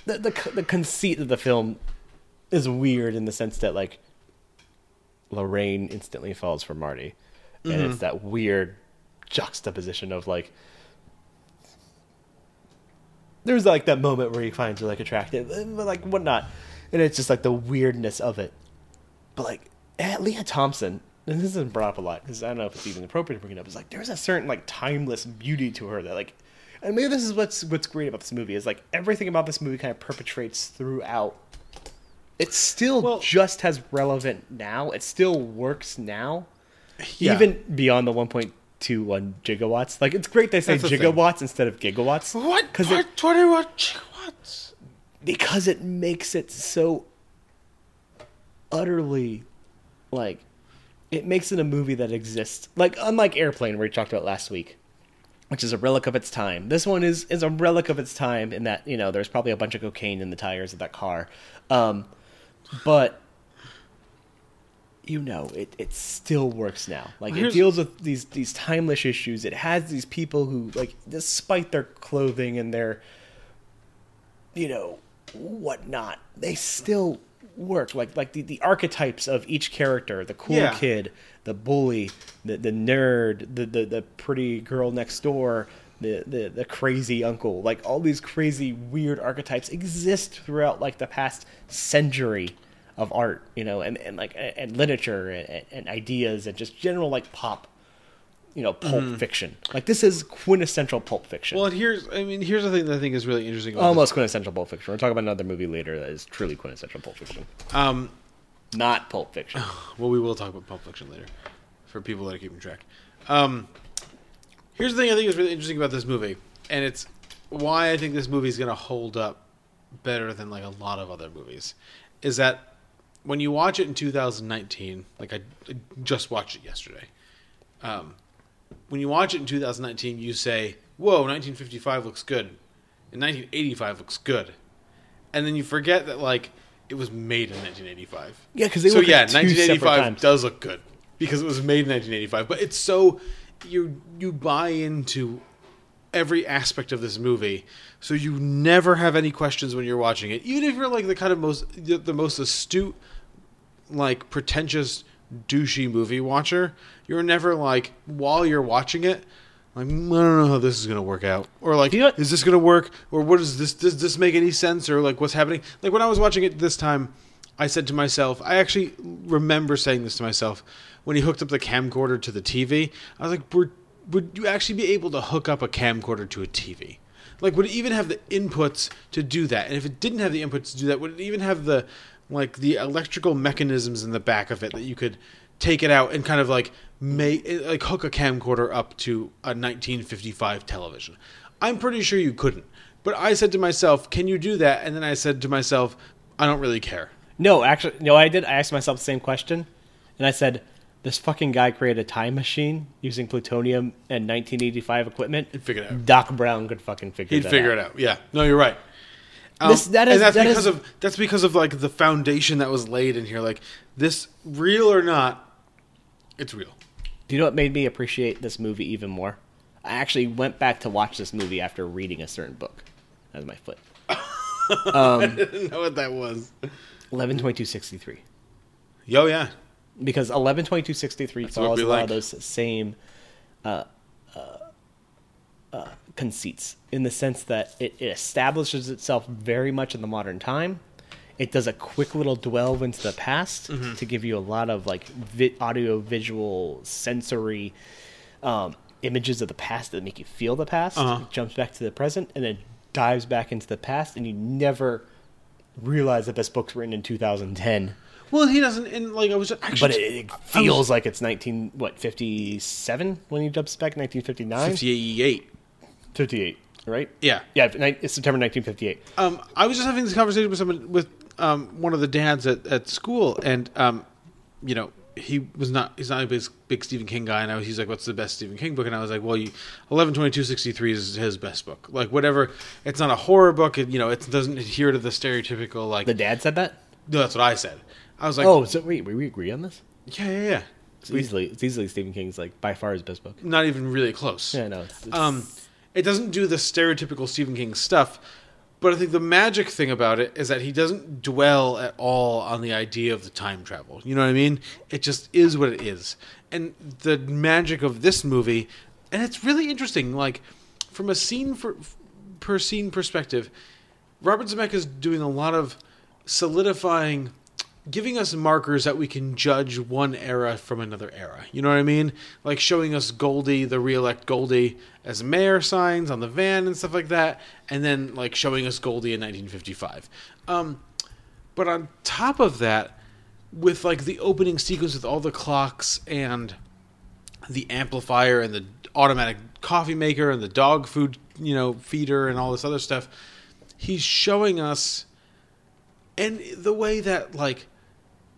the, the the conceit of the film is weird in the sense that like Lorraine instantly falls for Marty, and
Mhm.
it's that weird juxtaposition of like there's like that moment where he finds her like attractive, but like whatnot, and it's just like the weirdness of it. But like eh, Lea Thompson, and this isn't brought up a lot because I don't know if it's even appropriate to bring it up. Is like there's a certain like timeless beauty to her that like, and maybe this is what's what's great about this movie is like everything about this movie kind of perpetrates throughout. It still just as relevant now. It still works now,
Yeah.
even beyond the 1.21 gigawatts. Like it's great they say
That's the thing.
gigawatts instead of gigawatts.
What?
Because
Twenty what gigawatts?
because it makes it so utterly like it makes it a movie that exists like unlike airplane where we talked about last week which is a relic of its time. This one is is a relic of its time in that you know there's probably a bunch of cocaine in the tires of that car. Um but you know it, it still works now. Like it deals with these these timeless issues. It has these people who like despite their clothing and their you know whatnot they still work. Like like the, the archetypes of each character the cool
Yeah.
kid the bully the, the nerd the, the the pretty girl next door the, the the crazy uncle. Like all these crazy weird archetypes exist throughout like the past century of art you know and, and like and literature and, and ideas and just general like pop you know pulp
Mhm.
fiction. Like this is quintessential pulp fiction.
Well, here's I mean here's the thing that I think is really interesting. About
almost quintessential pulp fiction. We're talking about another movie later that is truly quintessential pulp fiction.
Um,
not pulp fiction
well, we will talk about Pulp Fiction later for people that are keeping track. Um, here's the thing I think is really interesting about this movie, and it's why I think this movie is going to hold up better than like a lot of other movies, is that when you watch it in 2019, like I I just watched it yesterday. Um, when you watch it in 2019, you say, "Whoa, 1955 looks good," and 1985 looks good, and then you forget that like it was made in 1985.
Yeah, 'cause they
so yeah,
at two
1985 does look good because it was made in 1985. But it's so you you buy into every aspect of this movie, so you never have any questions when you're watching it, even if you're like the kind of most the, the most astute, like pretentious douchey movie watcher. You're never like while you're watching it. Like, "Mm, I don't know how this is gonna work out, or like, is this gonna work, or what is this? Does this make any sense, or like, what's happening? Like when I was watching it this time, I said to myself, I actually remember saying this to myself when he hooked up the camcorder to the TV. I was like, would would you actually be able to hook up a camcorder to a TV? Like, would it even have the inputs to do that? And if it didn't have the inputs to do that, would it even have the like the electrical mechanisms in the back of it that you could take it out and kind of like make like hook a camcorder up to a 1955 television? I'm pretty sure you couldn't. But I said to myself, "Can you do that?" And then I said to myself, "I don't really care."
No, actually, no. I did. I asked myself the same question, and I said, "This fucking guy created a time machine using plutonium and 1985 equipment."
He'd figure it out.
Doc Brown could fucking figure.
He'd
that
figure
out.
it out. Yeah. No, you're right. Um,
This- that is-
and that's
that
because
is-
of that's because of like the foundation that was laid in here. Like this, real or not, it's real.
Do you know what made me appreciate this movie even more? I actually went back to watch this movie after reading a certain book. That was my foot.
I didn't know what that was.
Eleven twenty two sixty three.
Yo, yeah.
Because eleven twenty two sixty three follows a lot
like.
of those same uh, uh, uh, conceits in the sense that it, it establishes itself very much in the modern time. It does a quick little delve into the past
Mhm.
to give you a lot of like vi- audio, visual, sensory um, images of the past that make you feel the past.
Uh-huh.
It jumps back to the present and then dives back into the past, and you never realize that this book's written in 2010.
Well, he doesn't. And like I was actually,
But it, it
I was-
feels like it's 19 what 57 when he jumps back 1959
58.
58 right
Yeah.
yeah it's September 1958
Um, I was just having this conversation with someone with um, one of the dads at, at school, and um, you know, he was not he's not a big, big Stephen King guy, and I was, he's like, "What's the best Stephen King book?" And I was like, "Well, you, eleven twenty two sixty three is his best book. Like whatever, it's not a horror book. It, you know, it doesn't adhere to the stereotypical like."
The dad said that.
No, that's what I said. I was like,
oh so wait we agree on this
yeah, yeah, yeah."
it's easily it's easily Stephen King's like by far his best book
not even really close.
Yeah, no, it's- it's-
um, it doesn't do the stereotypical Stephen King stuff, but I think the magic thing about it is that he doesn't dwell at all on the idea of the time travel. You know what I mean? It just is what it is, and the magic of this movie, and it's really interesting. Like from a scene for per scene perspective, Robert Zemeckis is doing a lot of solidifying giving us markers that we can judge one era from another era. You know what I mean? Like showing us Goldie, the re-elect Goldie, as mayor signs on the van and stuff like that, and then like showing us Goldie in 1955. Um, but on top of that, with like the opening sequence with all the clocks and the amplifier and the automatic coffee maker and the dog food, you know, feeder and all this other stuff, he's showing us and the way that like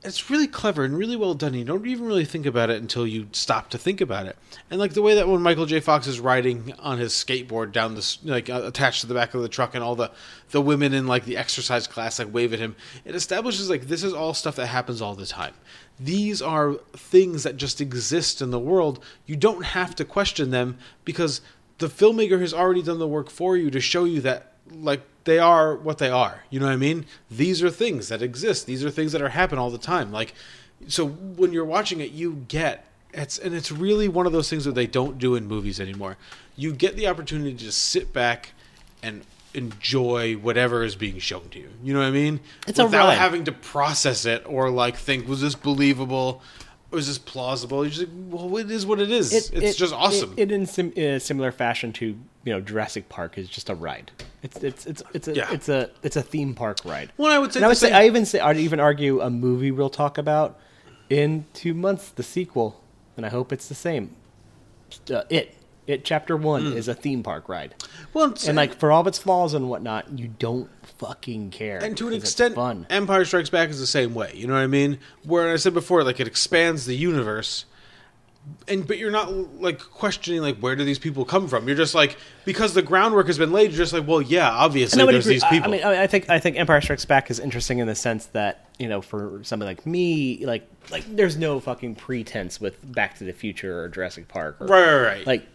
it's really clever and really well done. You don't even really think about it until you stop to think about it. And like the way that when Michael J. Fox is riding on his skateboard down this, like uh, attached to the back of the truck, and all the the women in like the exercise class like wave at him, it establishes like this is all stuff that happens all the time. These are things that just exist in the world. You don't have to question them because the filmmaker has already done the work for you to show you that like they are what they are. You know what I mean? These are things that exist. These are things that are happen all the time. Like so when you're watching it, you get it's and it's really one of those things that they don't do in movies anymore. You get the opportunity to just sit back and enjoy whatever is being shown to you. You know what I mean?
It's a
Without having to process it or like think was this believable? Was this plausible? You're just like, well, it is what it is.
It-
it's
it-
just awesome.
It, it in, sim, similar fashion to you know Jurassic Park is just a ride. It's it's it's it's a
Yeah.
it's a it's a theme park ride.
Well, I would say
And I would say I even say I'd even argue a movie we'll talk about in two months, the sequel, and I hope it's the same. Uh, it it chapter one
Mm.
is a theme park ride.
Well,
and like for all of its flaws and whatnot, you don't fucking care.
and to an extent,
fun.
Empire Strikes Back is the same way. You know what I mean? Where I said before, like it expands the universe, and but you're not like questioning like where do these people come from? You're just like because the groundwork has been laid. You're just like, well, yeah, obviously there's
agree.
these people.
I mean, I I think I think Empire Strikes Back is interesting in the sense that you know, for somebody like me, like like there's no fucking pretense with Back to the Future or Jurassic Park, or,
Right, right, right.
Like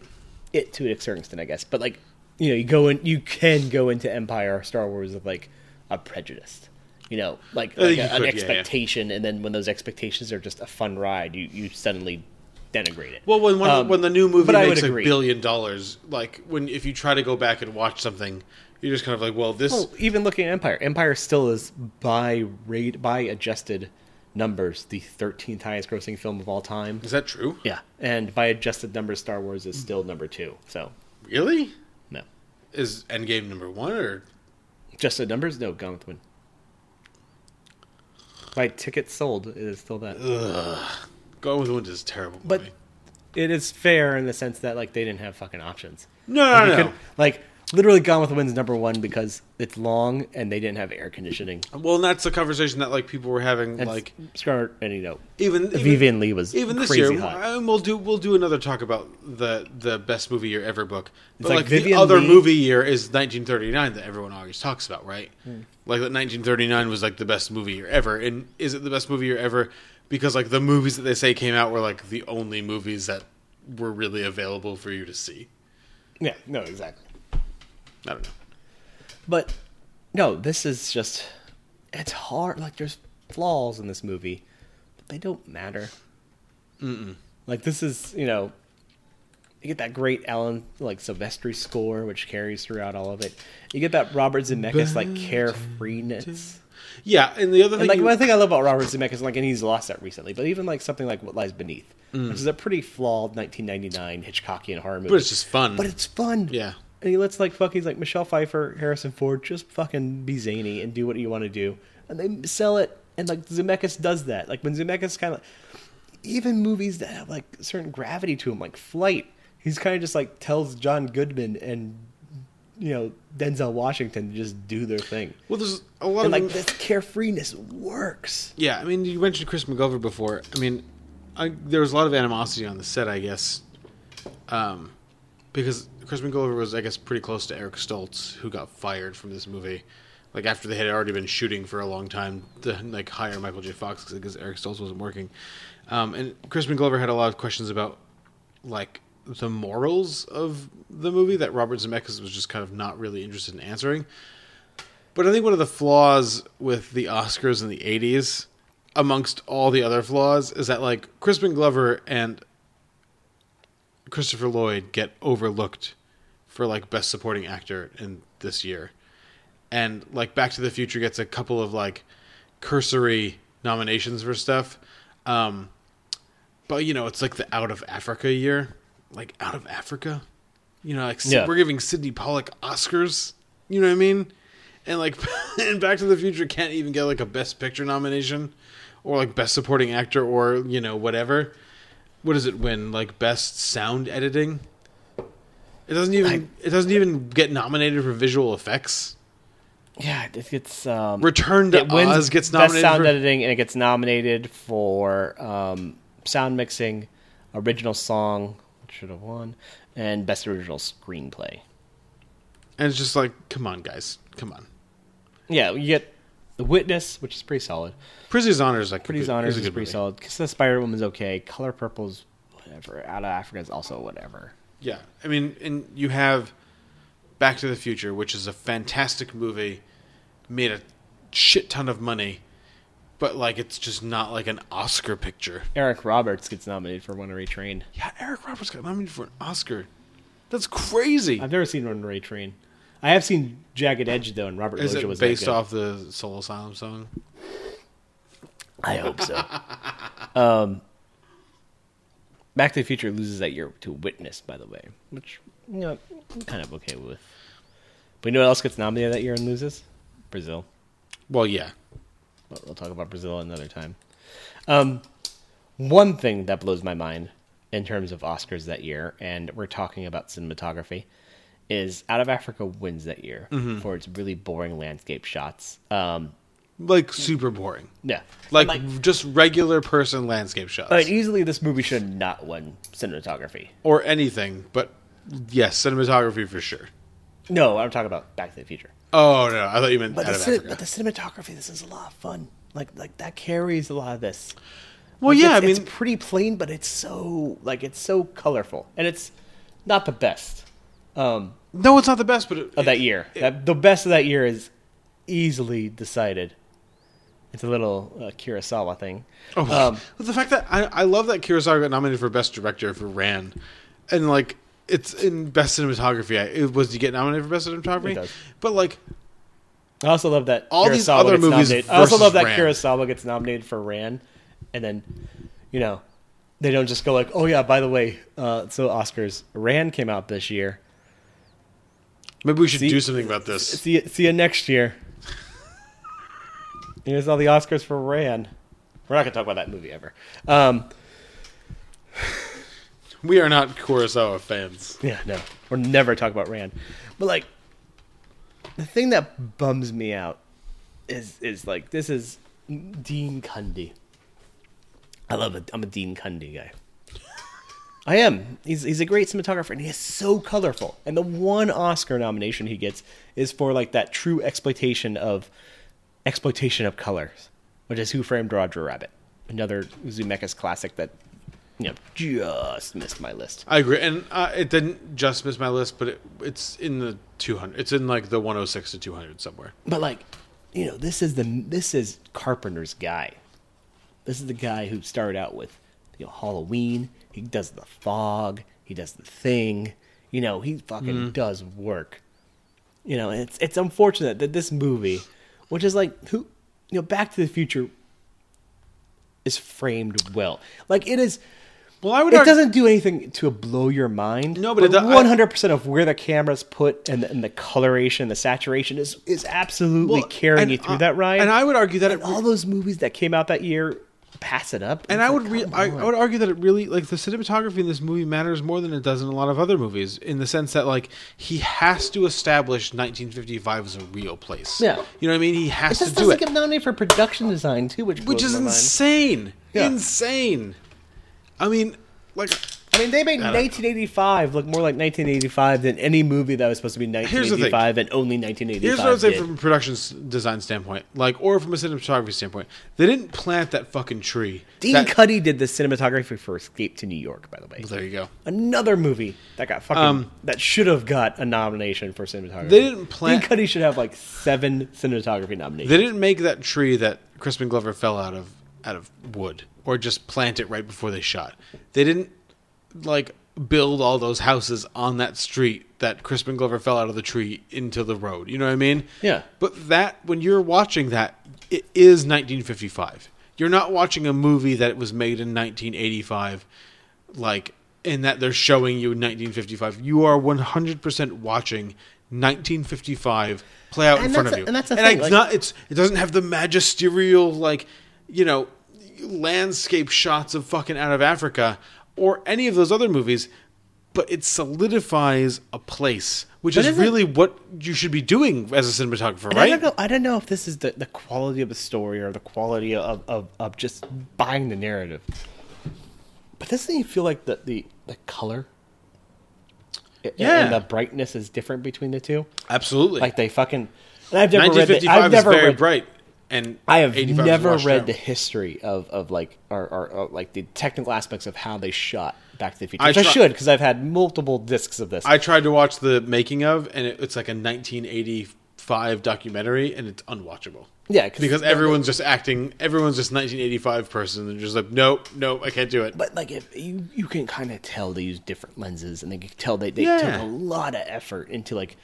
it to a certain extent, I guess. But like you know, you go in, you can go into Empire Star Wars with like a prejudice. You know, like, like a-
you
an
could, yeah, yeah.
expectation, and then when those expectations are just a fun ride, you, you suddenly denigrate it.
well, when when,
Um,
when the new movie makes a
agree.
billion dollars, like when if you try to go back and watch something, you're just kind of like, well, this.
Well, even looking at Empire, Empire still is by rate by adjusted numbers the 13th highest grossing film of all time.
Is that true?
Yeah, and by adjusted numbers, Star Wars is still number two. So
really,
no,
is Endgame number one or
adjusted numbers? No, Gone with the Wind. By tickets sold, it is still that.
Ugh. Gone with the Wind is a terrible.
But it is fair in the sense that like they didn't have fucking options.
No, no,
like, you
no.
couldn't- Like literally, Gone with the Wind's number one because it's long and they didn't have air conditioning.
Well, and that's the conversation that like people were having.
And
like
Scar and you know
even
Vivien Leigh was
even this
crazy
year.
hot.
And we'll do we'll do another talk about the the best movie year ever book. But
like
like, the other
Leigh-
movie year is 1939 that everyone always talks about, right?
Hmm.
Like that 1939 was like the best movie year ever, and is it the best movie year ever because like the movies that they say came out were like the only movies that were really available for you to see.
Yeah, no, exactly.
I don't know.
But no, this is just it's hard. Like there's flaws in this movie, but they don't matter.
Mm-mm.
Like this is you know, You get that great Alan like Silvestri score, which carries throughout all of it. You get that Robert Zemeckis like carefreeness.
Yeah, and the other
And
thing,
like
you-
one thing I love about Robert Zemeckis, like, and he's lost that recently, but even like something like What Lies Beneath,
Mm.
which is a pretty flawed 1999 Hitchcockian horror movie,
But it's just fun.
But it's fun.
Yeah.
And he lets like fucking like Michelle Pfeiffer, Harrison Ford, just fucking be zany and do what you want to do, and they sell it. And like Zemeckis does that. Like when Zemeckis kind of, even movies that have like certain gravity to them, like Flight, he's kind of just like tells John Goodman and you know Denzel Washington to just do their thing.
Well, there's a lot
and
of
like this carefreeness works.
Yeah, I mean, you mentioned Crispin Glover before. I mean, I, there was a lot of animosity on the set, I guess, um, because Crispin Glover was, I guess, pretty close to Eric Stoltz, who got fired from this movie. Like after they had already been shooting for a long time to like hire Michael J. Fox because Eric Stoltz wasn't working, um, and Crispin Glover had a lot of questions about like the morals of the movie that Robert Zemeckis was just kind of not really interested in answering. But I think one of the flaws with the Oscars in the 80s, amongst all the other flaws, is that like Crispin Glover and Christopher Lloyd get overlooked for like best supporting actor in this year. And like Back to the Future gets a couple of like cursory nominations for stuff. Um but you know, it's like the out of Africa year. Like out of Africa? You know, like
Yeah.
we're giving Sidney Pollack Oscars. You know what I mean? And like and Back to the Future can't even get like a best picture nomination or like best supporting actor or, you know, whatever. What does it win? Like best sound editing? It doesn't even it doesn't even get nominated for visual effects.
Yeah, it gets um,
Return to
it wins
Oz gets
best
nominated
sound
for-
editing, and it gets nominated for um, sound mixing, original song, which should have won, and best original screenplay.
And it's just like, come on, guys, come on.
Yeah, you get The Witness, which is pretty solid.
Prizzi's Honor is like good-
Honors
is
is pretty
movie.
solid. Kiss the Spider Woman's okay. Color Purple's whatever. Out of Africa is also whatever.
Yeah, I mean, and you have Back to the Future, which is a fantastic movie, made a shit ton of money, but like it's just not like an Oscar picture.
Eric Roberts gets nominated for Runaway Train.
Yeah, Eric Roberts got nominated for an Oscar. That's crazy.
I've never seen Runaway Train. I have seen Jagged Edge though, and Robert
Is
Loggia
it
was that
based
good.
off the Soul Asylum song?
I hope so. um, Back to the Future loses that year to Witness, by the way, which you know I'm kind of okay with. But you know what else gets nominated that year and loses? Brazil.
Well, yeah.
But we'll talk about Brazil another time. Um, one thing that blows my mind in terms of Oscars that year, and we're talking about cinematography, is Out of Africa wins that year
Mhm.
for its really boring landscape shots. Um,
Like super boring.
Yeah.
Like, just regular person landscape shots.
but easily, this movie should not win cinematography.
or anything, but yes, cinematography for sure.
No, I'm talking about Back to the Future.
Oh no, I thought you meant
But
out
the,
of
cin-
Africa.
but the cinematography, this is a lot of fun. Like like that carries a lot of this.
Well,
Like,
yeah,
it's,
I mean-
it's pretty plain, but it's so like it's so colorful, and it's not the best. Um,
no, it's not the best, but it,
of that year. that, the best of that year is easily decided. It's a little uh, Kurosawa thing.
Oh,
Um,
the fact that I, I love that Kurosawa got nominated for best director for Ran, and like it's in best cinematography. I, it, was he get nominated for best cinematography? But like
I also love that
All these
Kurosawa
other movies
I also love that
Ran.
Kurosawa gets nominated for Ran, and then you know they don't just go like, "Oh yeah, by the way, uh, so Oscars Ran came out this year.
Maybe we should
See-
do something about this.
See see you next year." Here's all the Oscars for Ran. We're not gonna talk about that movie ever. Um,
We are not Kurosawa fans.
Yeah, no. We're never talk about Ran. But like the thing that bums me out is is like this is Dean Cundey. I love it. I'm a Dean Cundey guy. I am. He's he's a great cinematographer and he is so colorful. And the one Oscar nomination he gets is for like that true exploitation of exploitation of colors, which is Who Framed Roger Rabbit. Another Zemeckis classic that you know just missed my list.
I agree, and uh, it didn't just miss my list, but it, it's in the 200. It's in like the 106 to 200 somewhere.
But like, you know, this is the this is Carpenter's guy. This is the guy who started out with you know Halloween. He does the fog. He does the thing. You know, he fucking
Mhm.
does work. You know, it's it's unfortunate that this movie, which is like who, you know, Back to the Future, is framed well. Like it is.
Well, I would.
It
argue-
doesn't do anything to blow your mind.
No, but it
one hundred percent of where the camera's put and the, and the coloration, the saturation is is absolutely
Well,
carrying
and,
you through
uh,
that ride.
and I would argue that
And all those movies that came out that year pass it up.
And I
like,
would re- I. I would argue that it really like the cinematography in this movie matters more than it does in a lot of other movies in the sense that like he has to establish 1955 as a real place.
Yeah.
You know what I mean? He has
It
to do it.
get nominated for production design too, which
Which is insane.
Yeah.
Insane. I mean, like
I mean, they made
I know.
1985 look more like 1985 than any movie that was supposed to be
Here's the thing.
1985 and only 1985.
Here's what I would say
did.
from a production design standpoint, like, or from a cinematography standpoint. They didn't plant that fucking tree.
Dean
that,
Cundey did the cinematography for Escape to New York, by the way.
There you go.
Another movie that got fucking
Um,
that should have got a nomination for cinematography.
They didn't plant-
Dean Cundey should have like seven cinematography nominations.
They didn't make that tree that Crispin Glover fell out of out of wood, or just plant it right before they shot. They didn't like build all those houses on that street that Crispin Glover fell out of the tree into the road. You know what I mean?
Yeah.
But that when you're watching that, it is 1955. You're not watching a movie that was made in 1985, like in that they're showing you 1955. You are 100% watching 1955 play out in front of
a-
you.
and that's the
and
thing,
it's
like-
not. It's it doesn't have the magisterial like you know landscape shots of fucking out of Africa or any of those other movies. But it solidifies a place, which
But
is really what you should be doing as a cinematographer,
And I
right?
don't know. I don't know if this is the, the quality of the story or the quality of, of, of just buying the narrative. But doesn't it feel like the the, the color?
Yeah.
and the brightness is different between the two.
Absolutely.
Like they fucking. And I've never read. The,
1955
I've never
is very
read,
bright, and
I have never read
out.
the history of, of like or, or, or like the technical aspects of how they shot Back to the Future.
I
Which I, should because I've had multiple discs of this.
I tried to watch the making of, and it, it's like a 1985 documentary, and it's unwatchable.
Yeah, 'cause
because everyone's just acting. Everyone's just 1985 person, and just like, nope, nope, I can't do it.
But like, if you you can kind of tell they use different lenses, and they can tell they they
Yeah.
took a lot of effort into like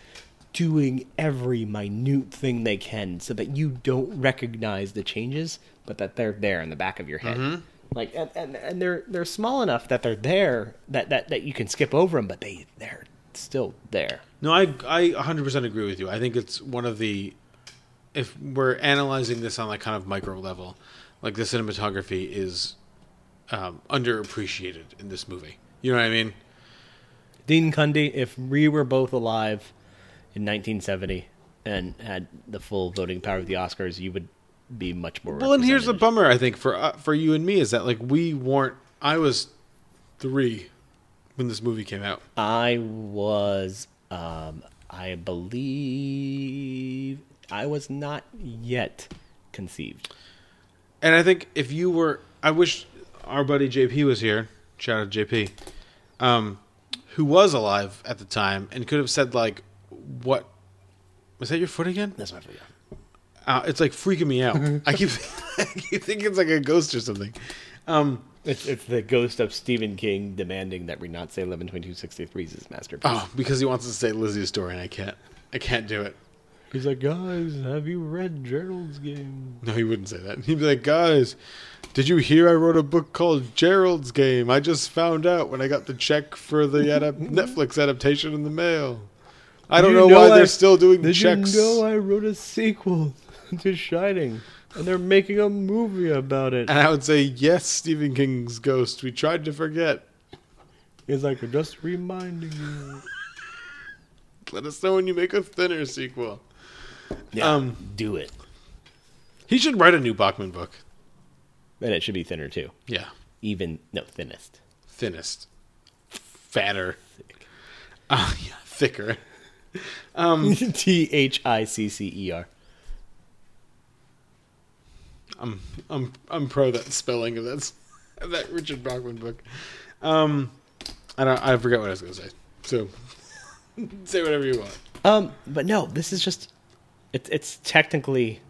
doing every minute thing they can, so that you don't recognize the changes, but that they're there in the back of your head.
Mhm.
Like, and, and and they're they're small enough that they're there that that that you can skip over them, but they they're still there.
No, I I 100% agree with you. I think it's one of the if we're analyzing this on like kind of micro level, like the cinematography is um, underappreciated in this movie. You know what I mean?
Dean Cundey, if we were both alive in 1970 and had the full voting power of the Oscars, you would be much more.
Well, and here's the bummer I think for uh, for you and me is that like we weren't. I was three when this movie came out.
I was, um, I believe, I was not yet conceived.
And I think if you were, I wish our buddy JP was here. Shout out to JP, um, who was alive at the time and could have said like, "What was that? Your foot again?"
That's my foot.
Uh, it's like freaking me out. I keep, I keep thinking it's like a ghost or something. Um,
It's, it's the ghost of Stephen King demanding that we not say 112263 is his masterpiece.
oh, because he wants to say Lisey's story, and I can't. I can't do it.
He's like, guys, have you read Gerald's Game?
No, he wouldn't say that. He'd be like, guys, did you hear I wrote a book called Gerald's Game? I just found out when I got the check for the adap- Netflix adaptation in the mail. I don't
You
know, why
I-
they're still doing
Did
checks.
you know I wrote a sequel to Shining, and they're making a movie about it?
And I would say, yes, Stephen King's Ghost. We tried to forget.
He's like, just reminding you.
Let us know when you make a thinner sequel.
Yeah,
Um,
do it.
He should write a new Bachman book.
And it should be thinner too.
Yeah.
Even no thinnest.
Thinnest. Fatter. Ah, yeah, thicker. Um,
T H I C C E R.
I'm I'm I'm pro that spelling of that of that Richard Bachman book. Um, I don't I forget what I was going to say. So say whatever you want.
Um, but no, this is just it's it's technically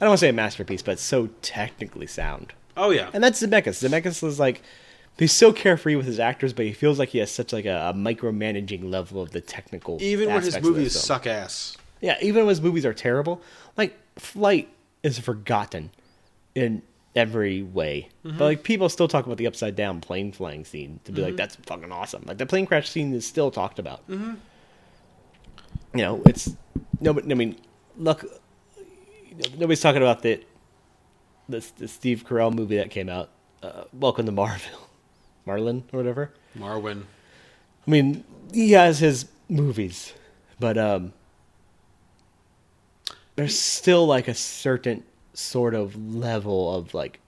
I don't want to say a masterpiece, but it's so technically sound.
Oh yeah.
And that's Zemeckis. Zemeckis was like he's so carefree with his actors, but he feels like he has such like a, a micromanaging level of the technical.
Even when his
aspects of the
movies suck ass.
Yeah, even when his movies are terrible, like Flight is forgotten in every way.
Mhm.
But like people still talk about the upside down plane flying scene to be like
Mhm.
that's fucking awesome. Like the plane crash scene is still talked about.
Mm-hmm.
You know, it's no, but I mean, look, nobody's talking about the the, the Steve Carell movie that came out, uh, Welcome to Marville, Marlin or whatever.
Marwen.
I mean, he has his movies, but um, there's still like a certain sort of level of like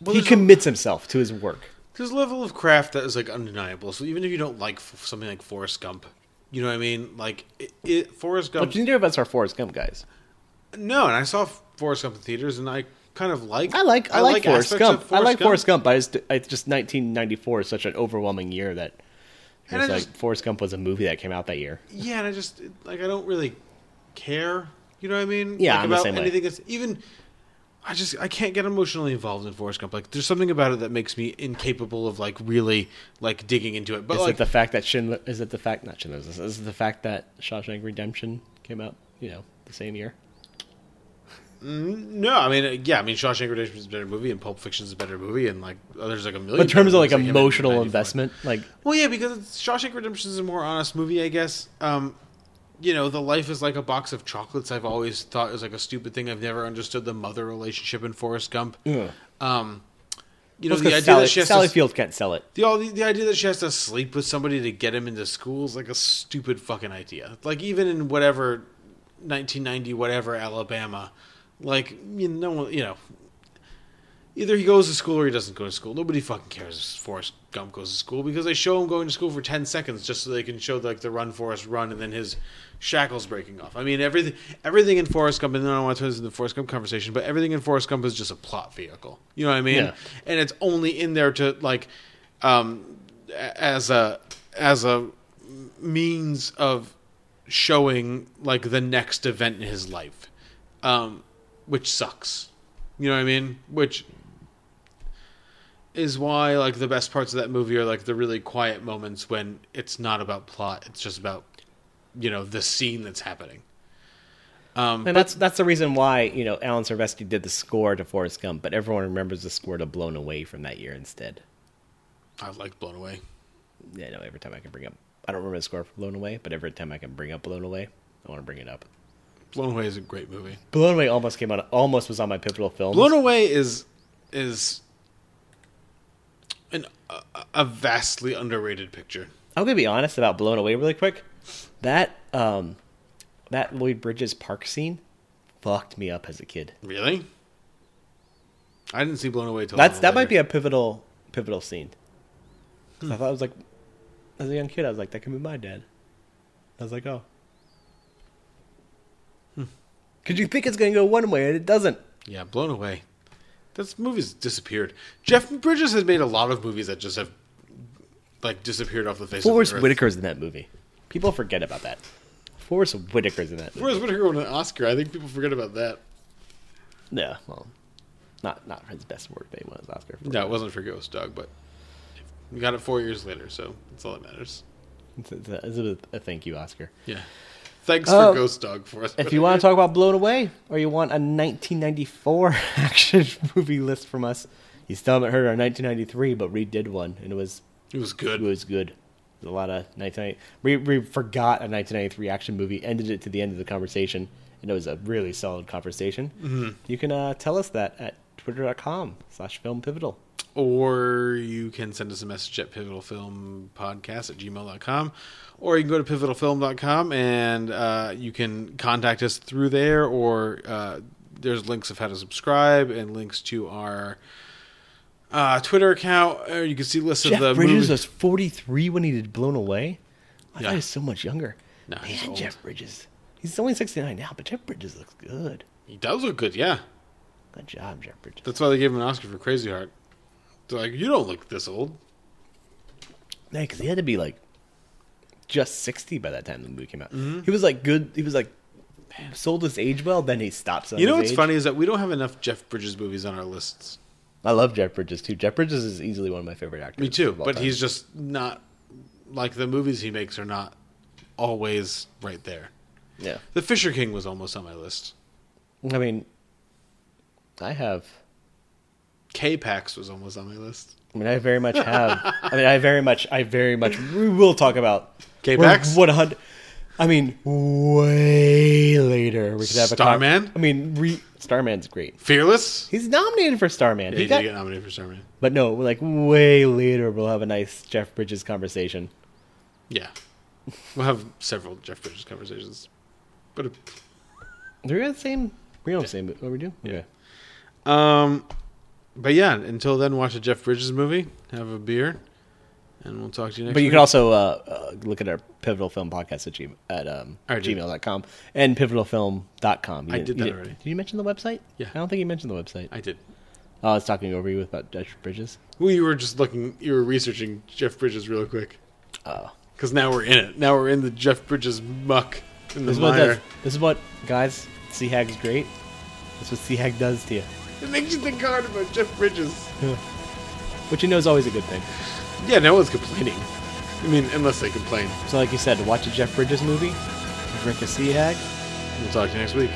Well,
he
there's a-
commits himself to his work.
There's a level of craft that is like undeniable. So even if you don't like f- something like Forrest Gump, you know what I mean? Like it, it Forrest Gump.
But neither of us are Forrest Gump guys.
No, and I saw Forrest Gump in theaters, and I kind of like.
I like I, like, Forrest Gump.
of
I like
Gump.
Forrest Gump. I just I just 1994 is such an overwhelming year that it
And
was
I
like
just-
Forrest Gump was a movie that came out that year.
Yeah, and I just like I don't really care. You know what I mean?
Yeah,
like, about
same way.
anything that's even. I just I can't get emotionally involved in Forrest Gump. Like there's something about it that makes me incapable of like really like digging into it. But
is
like
it the fact that Schindler? Is it the fact not Schindler's? List, Is it the fact that Shawshank Redemption came out? You know, the same year.
Mm, No, I mean, uh, yeah, I mean, Shawshank Redemption is a better movie, and Pulp Fiction is a better movie, and like uh, there's like a million.
But in terms of like
movies that came out in
emotional
94.
investment, like
Well, yeah, because Shawshank Redemption is a more honest movie, I guess. Um, you know, the life is like a box of chocolates. I've always thought is like a stupid thing. I've never understood the mother relationship in Forrest Gump.
Yeah.
Um, you know, the idea
Sally,
that she has
Sally
to,
Field can't sell it.
the, the the idea that she has to sleep with somebody to get him into school is like a stupid fucking idea. Like even in whatever 1990 whatever Alabama, like you know you know either he goes to school or he doesn't go to school. Nobody fucking cares if Forrest Gump goes to school because they show him going to school for 10 seconds just so they can show like the run Forrest run and then his shackles breaking off. I mean everything everything in Forrest Gump and then I don't want to turn this into the Forrest Gump conversation, but everything in Forrest Gump is just a plot vehicle. You know what I mean?
Yeah.
And it's only in there to like um as a as a means of showing like the next event in his life. Um which sucks. You know what I mean? Which is why like the best parts of that movie are like the really quiet moments when it's not about plot it's just about you know the scene that's happening um
And that's that's the reason why you know Alan Silvestri did the score to Forrest Gump, but everyone remembers the score to Blown Away from that year instead.
i like blown away
Yeah, no. Every time I can bring up, I don't remember the score for Blown Away, but every time I can bring up Blown Away, I want to bring it up.
Blown away is a great movie
Blown Away almost came out, almost was on my pivotal film.
blown away is is an a, a vastly underrated picture
I'm gonna be honest about Blown Away really quick. That um, that Lloyd Bridges park scene fucked me up as a kid.
really i didn't see blown away till
That's that might be a pivotal pivotal scene. 'Cause I thought it was like, as a young kid, I was like, that could be my dad. I was like, oh. Because you think it's going to go one way and it doesn't.
Yeah, blown away. This movie's disappeared. Jeff Bridges has made a lot of movies that just have like disappeared off the face
Forest
of the earth.
Whitaker's in that movie. People forget about that. Forest Whitaker's in that movie.
Forest Whitaker won an Oscar. I think people forget about that.
Yeah, well, not not his best work. They won his Oscar. For
No, it wasn't for Ghost Dog, but we got it four years later, so that's all that matters.
It's, it's a, it's a, a thank you Oscar.
Yeah. Thanks for
Uh,
Ghost Dog, for us.
If you want to talk about Blown Away, or you want a 1994 action movie list from us, you still haven't heard our 1993, but we did one, and it was
it was good.
It was good. There's a lot of 1990. We, we forgot a 1993 action movie, ended it to the end of the conversation, and it was a really solid conversation.
Mhm.
You can uh, tell us that at twitter.com slash film pivotal.
Or you can send us a message at pivotalfilmpodcast at gmail.com. Or you can go to pivotalfilm.com and uh, you can contact us through there. Or uh, there's links of how to subscribe and links to our uh, Twitter account. Or you can see lists
Jeff
of the
Bridges
movies.
was 43 when he did Blown Away. I
Yeah.
thought he was so much younger.
No,
Man,
he's old.
Jeff Bridges. He's only 69 now, but Jeff Bridges looks good.
He does look good, yeah.
Good job, Jeff Bridges.
That's why they gave him an Oscar for Crazy Heart. They're like, you don't look this old.
Yeah, because he had to be like just 60 by that time the movie came out.
Mhm.
He was like good. He was like sold his age well, then he stops.
You know what's funny is that we don't have enough Jeff Bridges movies on our lists.
I love Jeff Bridges too. Jeff Bridges is easily one of my favorite actors.
Me too, but
time.
he's just not like the movies he makes are not always right there.
Yeah.
The Fisher King was almost on my list.
I mean, I have.
K-Pax was almost on my list.
I mean, I very much have. I mean, I very much. I very much. We will talk about
K-Pax?
What a hundred. I mean, way later we could have a con-
Starman?
I mean, re- Starman's great.
Fearless?
He's nominated for Starman.
Yeah,
he
he
got,
did get nominated for Starman.
but no, like way later we'll have a nice Jeff Bridges conversation.
Yeah. We'll have several Jeff Bridges conversations. But uh,
We're on the same. We're on the same. What we do? Okay.
um but yeah, until then watch a Jeff Bridges movie, have a beer, and we'll talk to you next time.
But you
week.
can also uh, uh, look at our pivotal film podcast at, gmail, at um, gmail.com and pivotalfilm.com. You
I did
you
that
didn't-
already.
Did you mention the website?
Yeah.
I don't think you mentioned the website.
I did.
Oh, I was talking over you about Jeff Bridges.
Well, you were just looking you were researching Jeff Bridges real quick.
Oh.
Because now we're in it. Now we're in the Jeff Bridges muck in the
This is, what
mire.
does, this is what, guys, Seahag's great. That's what Seahag does to you.
It makes you think hard about Jeff Bridges.
Which you know is always a good thing.
Yeah, no one's complaining. I mean, unless they complain.
So, like you said, watch a Jeff Bridges movie, drink a Seahag.
We'll talk to you next week.